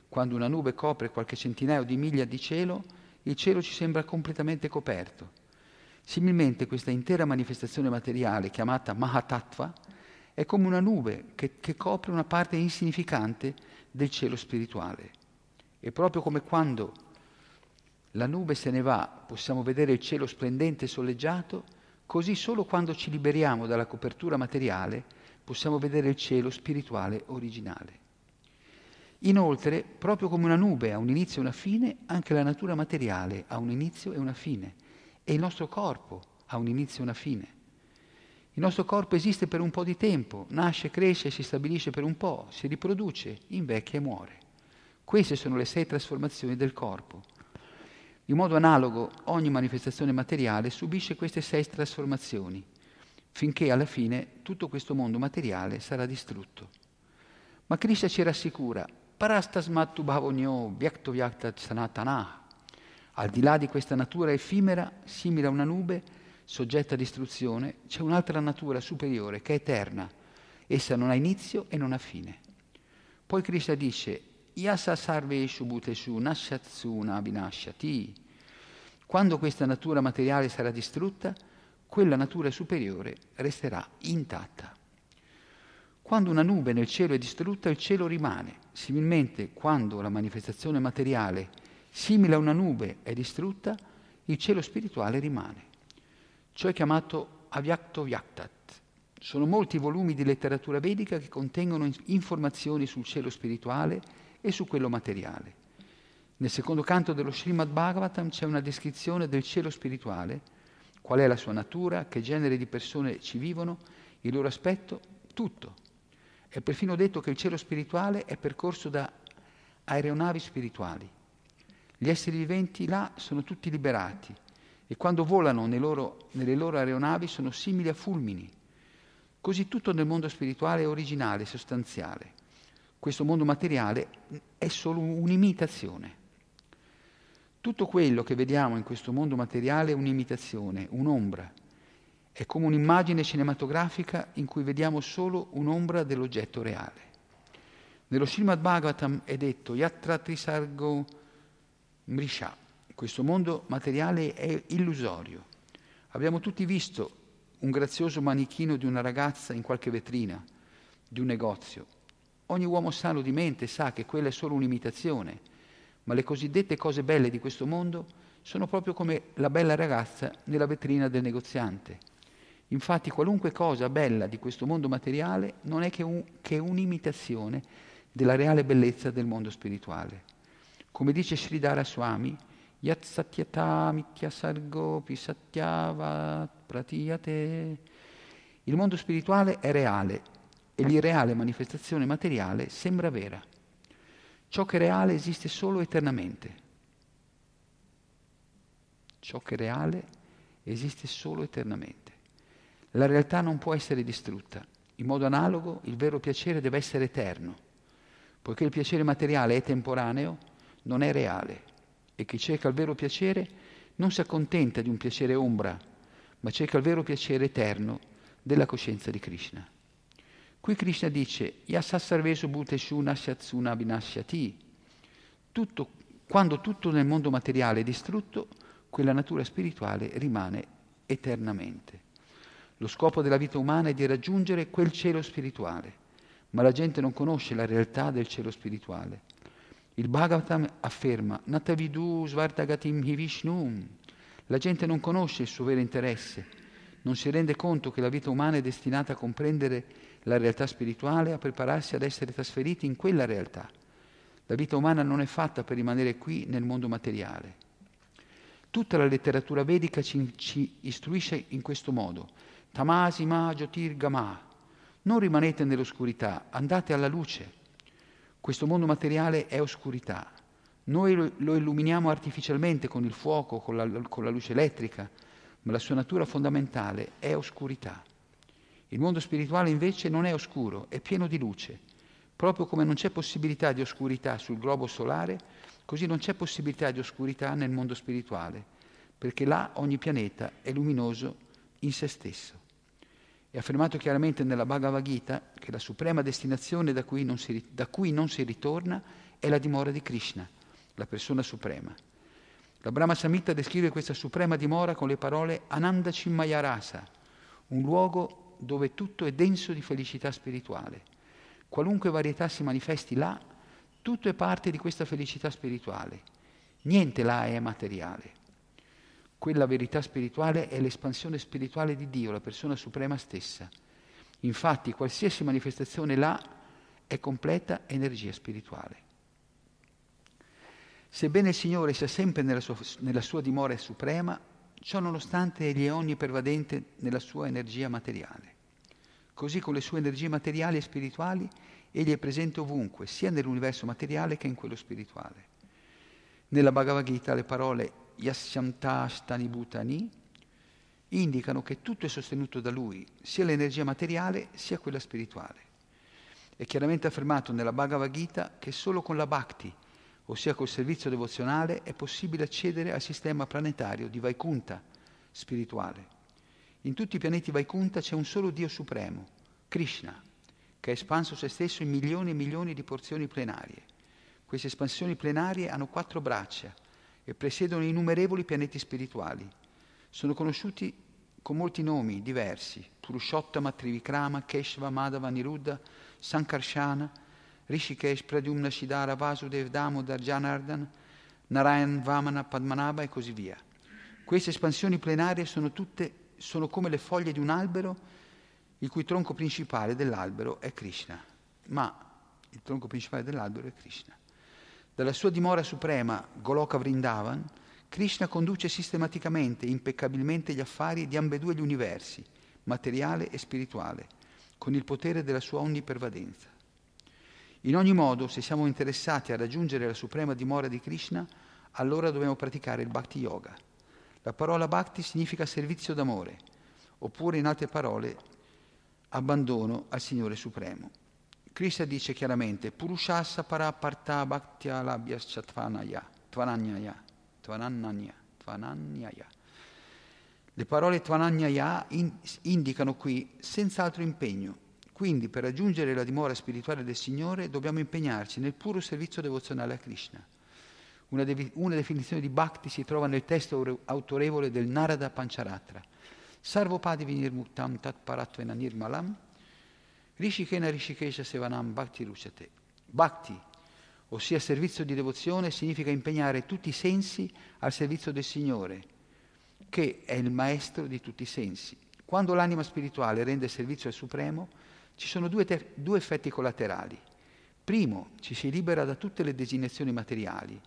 quando una nube copre qualche centinaio di miglia di cielo, il cielo ci sembra completamente coperto. Similmente questa intera manifestazione materiale, chiamata Mahatattva, è come una nube che, che copre una parte insignificante del cielo spirituale. E proprio come quando la nube se ne va, possiamo vedere il cielo splendente e soleggiato, così solo quando ci liberiamo dalla copertura materiale possiamo vedere il cielo spirituale originale. Inoltre, proprio come una nube ha un inizio e una fine, anche la natura materiale ha un inizio e una fine. E il nostro corpo ha un inizio e una fine. Il nostro corpo esiste per un po' di tempo, nasce, cresce, si stabilisce per un po', si riproduce, invecchia e muore. Queste sono le sei trasformazioni del corpo. In modo analogo, ogni manifestazione materiale subisce queste sei trasformazioni, finché alla fine tutto questo mondo materiale sarà distrutto. Ma Krishna ci rassicura, parastasmattu bhavonyo vyakto vyakta sanatana, al di là di questa natura effimera, simile a una nube, soggetta a distruzione, c'è un'altra natura superiore che è eterna. Essa non ha inizio e non ha fine. Poi Krishna dice, Yasa sarveshu bhuteshu nashatsuna vinashyati. Quando questa natura materiale sarà distrutta, quella natura superiore resterà intatta. Quando una nube nel cielo è distrutta, il cielo rimane. Similmente, quando la manifestazione materiale simile a una nube è distrutta, il cielo spirituale rimane. Ciò è chiamato Avyakto Vyaktat. Sono molti volumi di letteratura vedica che contengono informazioni sul cielo spirituale e su quello materiale. Nel secondo canto dello Srimad Bhagavatam c'è una descrizione del cielo spirituale, qual è la sua natura, che genere di persone ci vivono, il loro aspetto, tutto. È perfino detto che il cielo spirituale è percorso da aeronavi spirituali. Gli esseri viventi là sono tutti liberati e quando volano loro, nelle loro aeronavi sono simili a fulmini. Così tutto nel mondo spirituale è originale, sostanziale. Questo mondo materiale è solo un'imitazione. Tutto quello che vediamo in questo mondo materiale è un'imitazione, un'ombra. È come un'immagine cinematografica in cui vediamo solo un'ombra dell'oggetto reale. Nello Srimad Bhagavatam è detto Yatra Trisargo Mrisha. Questo mondo materiale è illusorio. Abbiamo tutti visto un grazioso manichino di una ragazza in qualche vetrina di un negozio. Ogni uomo sano di mente sa che quella è solo un'imitazione, ma le cosiddette cose belle di questo mondo sono proprio come la bella ragazza nella vetrina del negoziante. Infatti qualunque cosa bella di questo mondo materiale non è che, un, che un'imitazione della reale bellezza del mondo spirituale. Come dice Sridhara Swami. Il mondo spirituale è reale e l'irreale manifestazione materiale sembra vera. Ciò che è reale esiste solo eternamente. Ciò che è reale esiste solo eternamente. La realtà non può essere distrutta. In modo analogo, il vero piacere deve essere eterno. Poiché il piacere materiale è temporaneo, non è reale e chi cerca il vero piacere non si accontenta di un piacere ombra, ma cerca il vero piacere eterno della coscienza di Krishna. Qui Krishna dice Yasassarvesu bhuteshu nasyatsuna vinashyati. Quando tutto nel mondo materiale è distrutto, quella natura spirituale rimane eternamente. Lo scopo della vita umana è di raggiungere quel cielo spirituale, ma la gente non conosce la realtà del cielo spirituale il Bhagavatam afferma Natavidu Svartagatim Hi Vishnu. La gente non conosce il suo vero interesse, non si rende conto che la vita umana è destinata a comprendere la realtà spirituale a prepararsi ad essere trasferiti in quella realtà. La vita umana non è fatta per rimanere qui nel mondo materiale. Tutta la letteratura vedica ci, ci istruisce in questo modo. Tamasima Jyotirgama. Non rimanete nell'oscurità, andate alla luce. Questo mondo materiale è oscurità. Noi lo, illuminiamo artificialmente con il fuoco, con la, con la luce elettrica, ma la sua natura fondamentale è oscurità. Il mondo spirituale invece non è oscuro, è pieno di luce. Proprio come non c'è possibilità di oscurità sul globo solare, così non c'è possibilità di oscurità nel mondo spirituale, perché là ogni pianeta è luminoso in se stesso. È affermato chiaramente nella Bhagavad Gita che la suprema destinazione da cui non si, cui non si ritorna è la dimora di Krishna, la persona suprema. La Brahma Samhita descrive questa suprema dimora con le parole Ananda Cimmayarasa, un luogo dove tutto è denso di felicità spirituale. Qualunque varietà si manifesti là, tutto è parte di questa felicità spirituale. Niente là è materiale. Quella verità spirituale è l'espansione spirituale di Dio, la persona suprema stessa. Infatti qualsiasi manifestazione là è completa energia spirituale. Sebbene il Signore sia sempre nella sua, nella sua dimora suprema, ciò nonostante egli è onnipervadente nella sua energia materiale. Così con le sue energie materiali e spirituali egli è presente ovunque, sia nell'universo materiale che in quello spirituale. Nella Bhagavad Gita le parole Yasyantastani Bhutani indicano che tutto è sostenuto da lui, sia l'energia materiale sia quella spirituale. È chiaramente affermato nella Bhagavad Gita che solo con la Bhakti, ossia col servizio devozionale, è possibile accedere al sistema planetario di Vaikunta spirituale. In tutti i pianeti Vaikunta c'è un solo Dio supremo, Krishna, che ha espanso se stesso in milioni e milioni di porzioni plenarie. Queste espansioni plenarie hanno quattro braccia e presiedono innumerevoli pianeti spirituali. Sono conosciuti con molti nomi diversi, Purushottama, Trivikrama, Keshva, Madhava, Niruddha, Sankarshana, Rishikesh, Pradyumna, Shidara, Vasudev, Damodar, Janardan, Narayan, Vamana, Padmanabha e così via. Queste espansioni plenarie sono tutte sono come le foglie di un albero il cui tronco principale dell'albero è Krishna. Ma il tronco principale dell'albero è Krishna. Dalla sua dimora suprema, Goloka Vrindavan, Krishna conduce sistematicamente e impeccabilmente gli affari di ambedue gli universi, materiale e spirituale, con il potere della sua onnipervadenza. In ogni modo, se siamo interessati a raggiungere la suprema dimora di Krishna, allora dobbiamo praticare il Bhakti Yoga. La parola Bhakti significa servizio d'amore, oppure in altre parole abbandono al Signore Supremo. Krishna dice chiaramente Purushasa paraparta bhaktya labhyascha tvanaya, tvananyaya, tvananyaya, tvananyaya. Le parole tvananyaya in, indicano qui senz'altro impegno. Quindi per raggiungere la dimora spirituale del Signore dobbiamo impegnarci nel puro servizio devozionale a Krishna. Una, de- una definizione di bhakti si trova nel testo autorevole del Narada Pancharatra Sarvopadi vinirmuktam tat paratvena nirmalam, Rishikena Rishikesha Sevanam Bhakti Rushate. Bhakti, ossia servizio di devozione, significa impegnare tutti i sensi al servizio del Signore, che è il maestro di tutti i sensi. Quando l'anima spirituale rende servizio al Supremo, ci sono due, ter- due effetti collaterali. Primo, ci si libera da tutte le designazioni materiali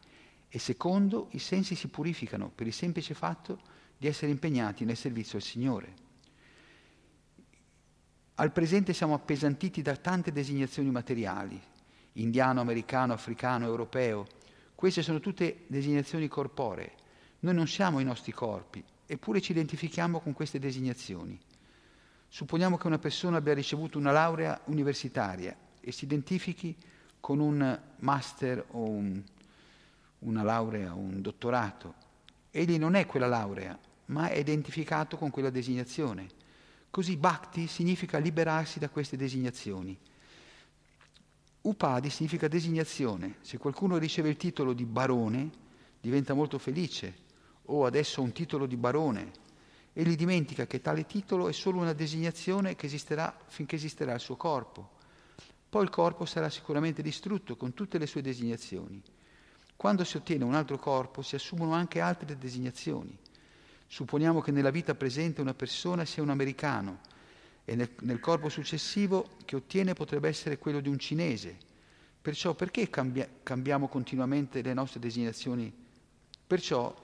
e secondo, i sensi si purificano per il semplice fatto di essere impegnati nel servizio al Signore. Al presente siamo appesantiti da tante designazioni materiali, indiano, americano, africano, europeo. Queste sono tutte designazioni corporee. Noi non siamo i nostri corpi, eppure ci identifichiamo con queste designazioni. Supponiamo che una persona abbia ricevuto una laurea universitaria e si identifichi con un master o un, una laurea un dottorato. Egli non è quella laurea, ma è identificato con quella designazione. Così bhakti significa liberarsi da queste designazioni. Upadi significa designazione. Se qualcuno riceve il titolo di barone, diventa molto felice. O oh, adesso ho un titolo di barone. Egli dimentica che tale titolo è solo una designazione che esisterà finché esisterà il suo corpo. Poi il corpo sarà sicuramente distrutto con tutte le sue designazioni. Quando si ottiene un altro corpo si assumono anche altre designazioni. Supponiamo che nella vita presente una persona sia un americano e nel, nel corpo successivo che ottiene potrebbe essere quello di un cinese. Perciò perché cambia, cambiamo continuamente le nostre designazioni? Perciò,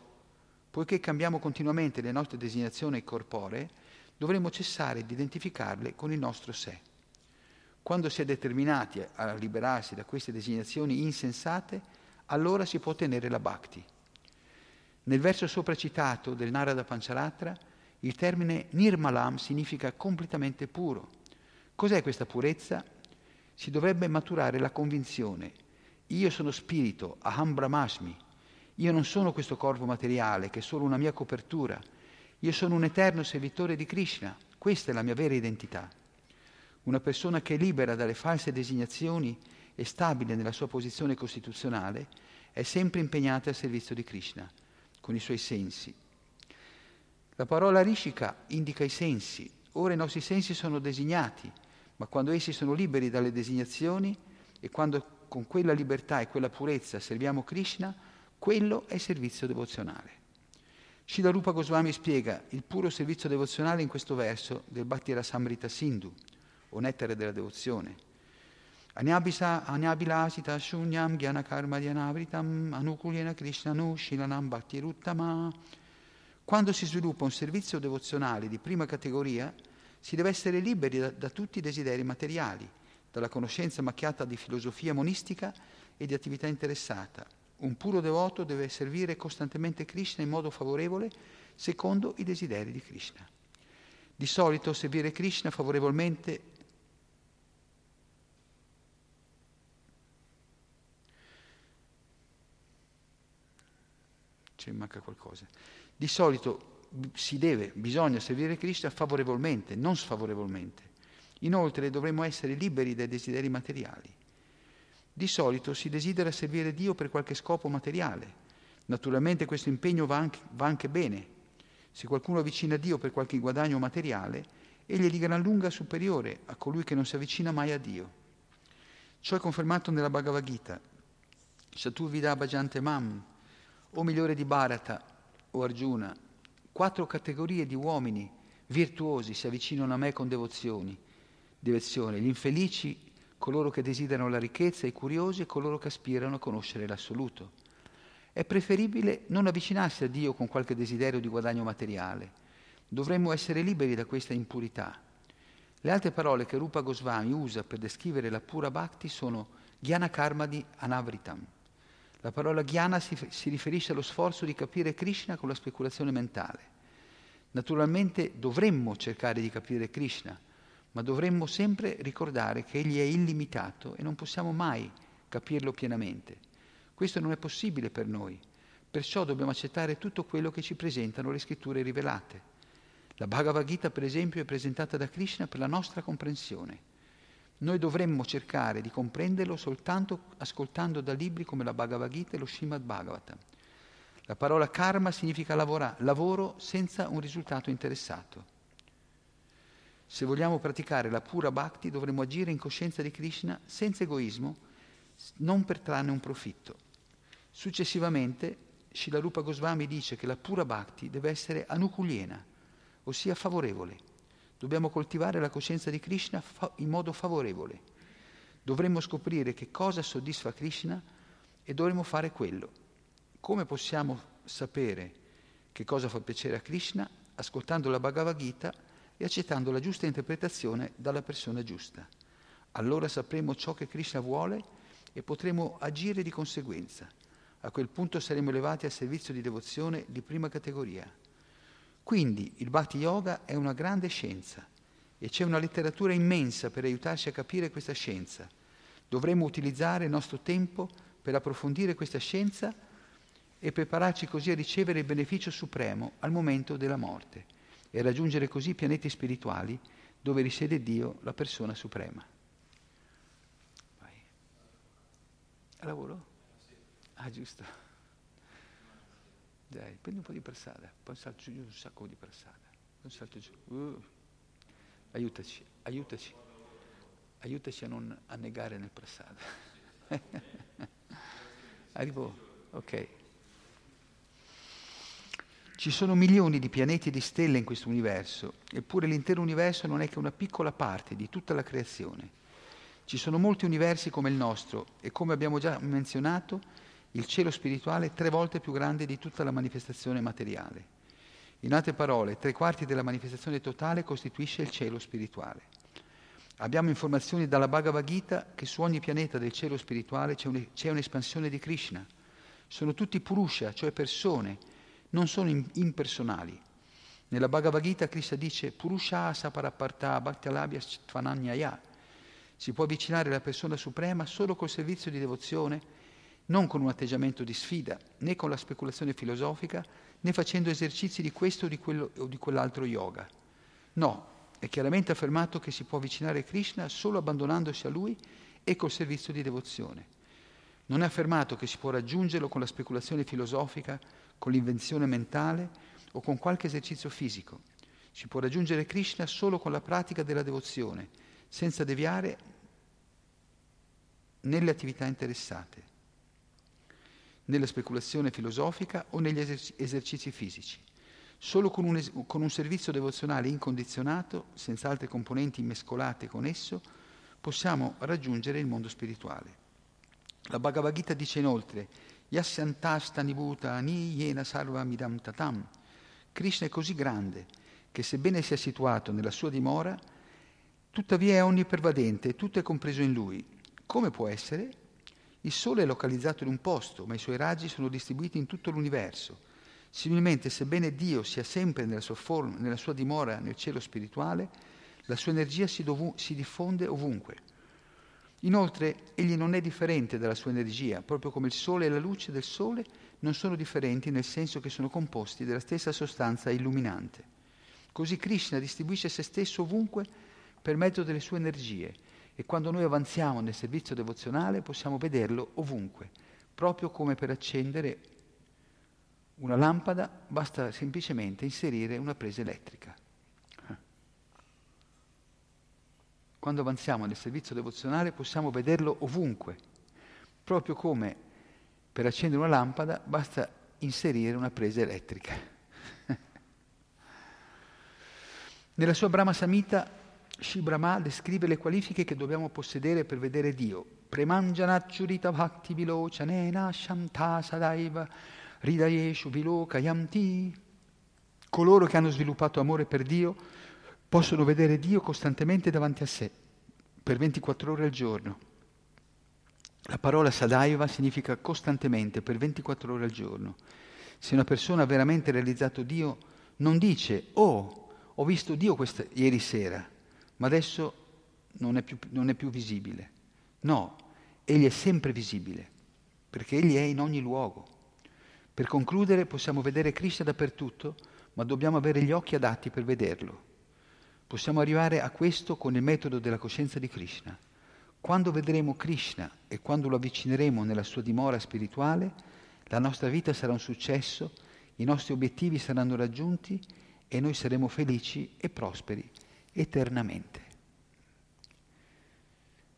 poiché cambiamo continuamente le nostre designazioni corporee, dovremmo cessare di identificarle con il nostro sé. Quando si è determinati a liberarsi da queste designazioni insensate, allora si può ottenere la bhakti. Nel verso sopra citato del Narada Pancharatra, il termine nirmalam significa completamente puro. Cos'è questa purezza? si dovrebbe maturare la convinzione, io sono spirito, aham brahmasmi, io non sono questo corpo materiale che è solo una mia copertura, io sono un eterno servitore di Krishna, questa è la mia vera identità. Una persona che è libera dalle false designazioni e stabile nella sua posizione costituzionale è sempre impegnata al servizio di Krishna, con i suoi sensi. La parola rishika indica i sensi. Ora i nostri sensi sono designati, ma quando essi sono liberi dalle designazioni e quando con quella libertà e quella purezza serviamo Krishna, quello è servizio devozionale. Shilarupa Goswami spiega il puro servizio devozionale in questo verso del Bhakti Rasamrita Sindhu, o nettare della devozione. Anyabilasita shunyam gyana karma dhyanavritam anukulyena krishnanu shilanam bhaktiruttama. Quando si sviluppa un servizio devozionale di prima categoria, si deve essere liberi da, da tutti i desideri materiali, dalla conoscenza macchiata di filosofia monistica e di attività interessata. Un puro devoto deve servire costantemente Krishna in modo favorevole secondo i desideri di Krishna. Di solito servire Krishna favorevolmente ci manca qualcosa. Di solito si deve, bisogna servire Krishna favorevolmente, non sfavorevolmente. Inoltre dovremmo essere liberi dai desideri materiali. Di solito si desidera servire Dio per qualche scopo materiale. Naturalmente questo impegno va anche, va anche bene. Se qualcuno avvicina Dio per qualche guadagno materiale, egli è di gran lunga superiore a colui che non si avvicina mai a Dio. Ciò è confermato nella Bhagavad Gita. Shaturvida Bhajante Mam, o migliore di Bharata o Arjuna, quattro categorie di uomini virtuosi si avvicinano a me con devozioni, devozione, gli infelici, coloro che desiderano la ricchezza, i curiosi e coloro che aspirano a conoscere l'assoluto. È preferibile non avvicinarsi a Dio con qualche desiderio di guadagno materiale. Dovremmo essere liberi da questa impurità. Le altre parole che Rupa Goswami usa per descrivere la pura bhakti sono Jnana Karma di Anavritam, la parola ghiana si, si riferisce allo sforzo di capire Krishna con la speculazione mentale. Naturalmente dovremmo cercare di capire Krishna, ma dovremmo sempre ricordare che Egli è illimitato e non possiamo mai capirlo pienamente. Questo non è possibile per noi, perciò dobbiamo accettare tutto quello che ci presentano le scritture rivelate. La Bhagavad Gita, per esempio, è presentata da Krishna per la nostra comprensione. Noi dovremmo cercare di comprenderlo soltanto ascoltando da libri come la Bhagavad Gita e lo Srimad Bhagavatam. La parola karma significa lavora, lavoro senza un risultato interessato. Se vogliamo praticare la pura bhakti dovremo agire in coscienza di Krishna senza egoismo, non per trarne un profitto. Successivamente Shilarupa Goswami dice che la pura bhakti deve essere anukuliena, ossia favorevole. Dobbiamo coltivare la coscienza di Krishna in modo favorevole. Dovremmo scoprire che cosa soddisfa Krishna e dovremmo fare quello. Come possiamo sapere che cosa fa piacere a Krishna? Ascoltando la Bhagavad Gita e accettando la giusta interpretazione dalla persona giusta. Allora sapremo ciò che Krishna vuole e potremo agire di conseguenza. A quel punto saremo elevati al servizio di devozione di prima categoria. Quindi il Bhakti Yoga è una grande scienza e c'è una letteratura immensa per aiutarci a capire questa scienza. Dovremmo utilizzare il nostro tempo per approfondire questa scienza e prepararci così a ricevere il beneficio supremo al momento della morte e raggiungere così pianeti spirituali dove risiede Dio, la persona suprema. Vai. Lavoro? Ah, giusto. Dai, prendi un po' di prasada, poi salto giù un sacco di prasada. Un salto giù. Uh. Aiutaci, aiutaci. Aiutaci a non annegare nel prasada. <laughs> Arrivo, ok. Ci sono milioni di pianeti e di stelle in questo universo, eppure l'intero universo non è che una piccola parte di tutta la creazione. Ci sono molti universi come il nostro e come abbiamo già menzionato, il cielo spirituale è tre volte più grande di tutta la manifestazione materiale. In altre parole, tre quarti della manifestazione totale costituisce il cielo spirituale. Abbiamo informazioni dalla Bhagavad Gita che su ogni pianeta del cielo spirituale c'è, un, c'è un'espansione di Krishna. Sono tutti Purusha, cioè persone, non sono impersonali. Nella Bhagavad Gita Krishna dice Purusha saparaparta bhaktalabhya tvananyaya Si può avvicinare alla persona suprema solo col servizio di devozione, non con un atteggiamento di sfida, né con la speculazione filosofica, né facendo esercizi di questo o di, quello, o di quell'altro yoga. No, è chiaramente affermato che si può avvicinare Krishna solo abbandonandosi a Lui e col servizio di devozione. Non è affermato che si può raggiungerlo con la speculazione filosofica, con l'invenzione mentale o con qualche esercizio fisico. Si può raggiungere Krishna solo con la pratica della devozione, senza deviare nelle attività interessate, nella speculazione filosofica o negli esercizi fisici. Solo con un, es- con un servizio devozionale incondizionato, senza altre componenti mescolate con esso, possiamo raggiungere il mondo spirituale. La Bhagavad Gita dice inoltre, Yasyantastani bhutani yena sarva midam tatam. Krishna è così grande che sebbene sia situato nella sua dimora, tuttavia è onnipervadente tutto è compreso in lui. Come può essere? Il Sole è localizzato in un posto, ma i suoi raggi sono distribuiti in tutto l'universo. Similmente, sebbene Dio sia sempre nella sua, forma, nella sua dimora nel cielo spirituale, la sua energia si, dovu- si diffonde ovunque. Inoltre, egli non è differente dalla sua energia, proprio come il Sole e la luce del Sole non sono differenti nel senso che sono composti della stessa sostanza illuminante. Così Krishna distribuisce se stesso ovunque per mezzo delle sue energie e quando noi avanziamo nel servizio devozionale possiamo vederlo ovunque, proprio come per accendere una lampada basta semplicemente inserire una presa elettrica. Quando avanziamo nel servizio devozionale possiamo vederlo ovunque, proprio come per accendere una lampada basta inserire una presa elettrica. <laughs> Nella sua Brahma Samhita, Shri Brahma descrive le qualifiche che dobbiamo possedere per vedere Dio. Premanjanachurita bhakti vilochanena shanta sadaiva Ridayeshu Vilokayamti. Coloro che hanno sviluppato amore per Dio possono vedere Dio costantemente davanti a sé, per 24 ore al giorno. La parola Sadaiva significa costantemente, per 24 ore al giorno. Se una persona ha veramente realizzato Dio, non dice, oh, ho visto Dio questa, ieri sera, ma adesso non è, più, non è più visibile. No, Egli è sempre visibile, perché Egli è in ogni luogo. Per concludere, possiamo vedere Krishna dappertutto, ma dobbiamo avere gli occhi adatti per vederlo. Possiamo arrivare a questo con il metodo della coscienza di Krishna. Quando vedremo Krishna e quando lo avvicineremo nella sua dimora spirituale, la nostra vita sarà un successo, i nostri obiettivi saranno raggiunti e noi saremo felici e prosperi eternamente.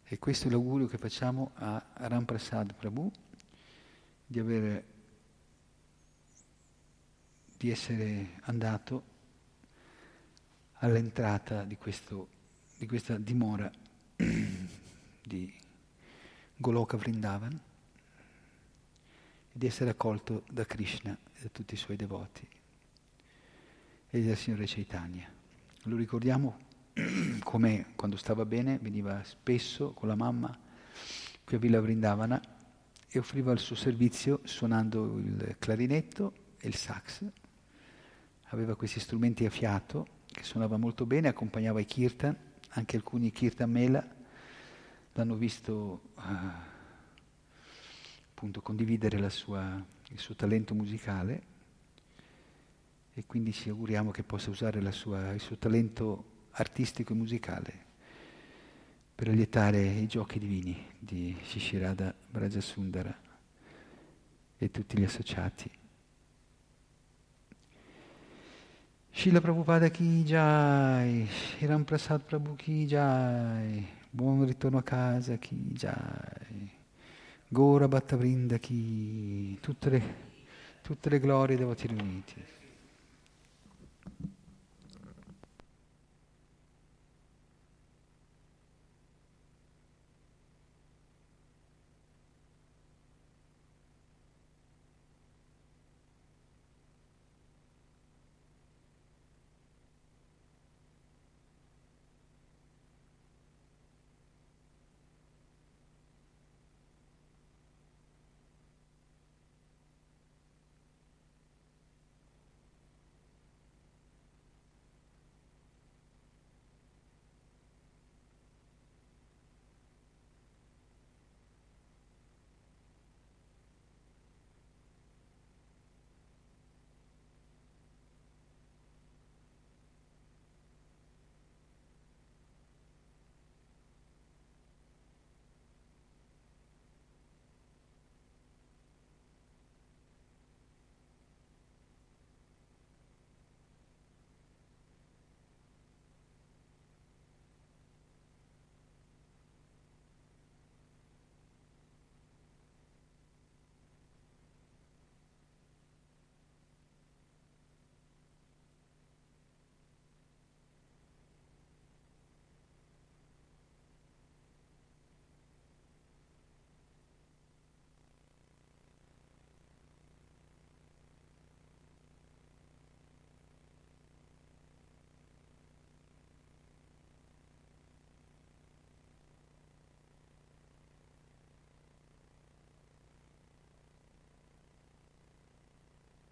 E questo è l'augurio che facciamo a Ram Prasad Prabhu di avere di essere andato all'entrata di, questo, di questa dimora <clears throat> di Goloka Vrindavan di essere accolto da Krishna e da tutti i suoi devoti e dal Signore Chaitanya. Lo ricordiamo <clears throat> come quando stava bene veniva spesso con la mamma qui a Villa Vrindavana e offriva il suo servizio suonando il clarinetto e il sax. Aveva questi strumenti a fiato che suonava molto bene, accompagnava i kirtan, anche alcuni kirtan mela. L'hanno visto uh, appunto condividere sua, il suo talento musicale. E quindi ci auguriamo che possa usare sua, il suo talento artistico e musicale per allietare i giochi divini di Shishirada Brajasundara e tutti gli associati. Shila Prabhupada ki jai, Shiram Prasad Prabhu ki jai, buon ritorno a casa ki jai, Gora Bhatta Vrinda ki, tutte le, tutte le glorie devoti riuniti.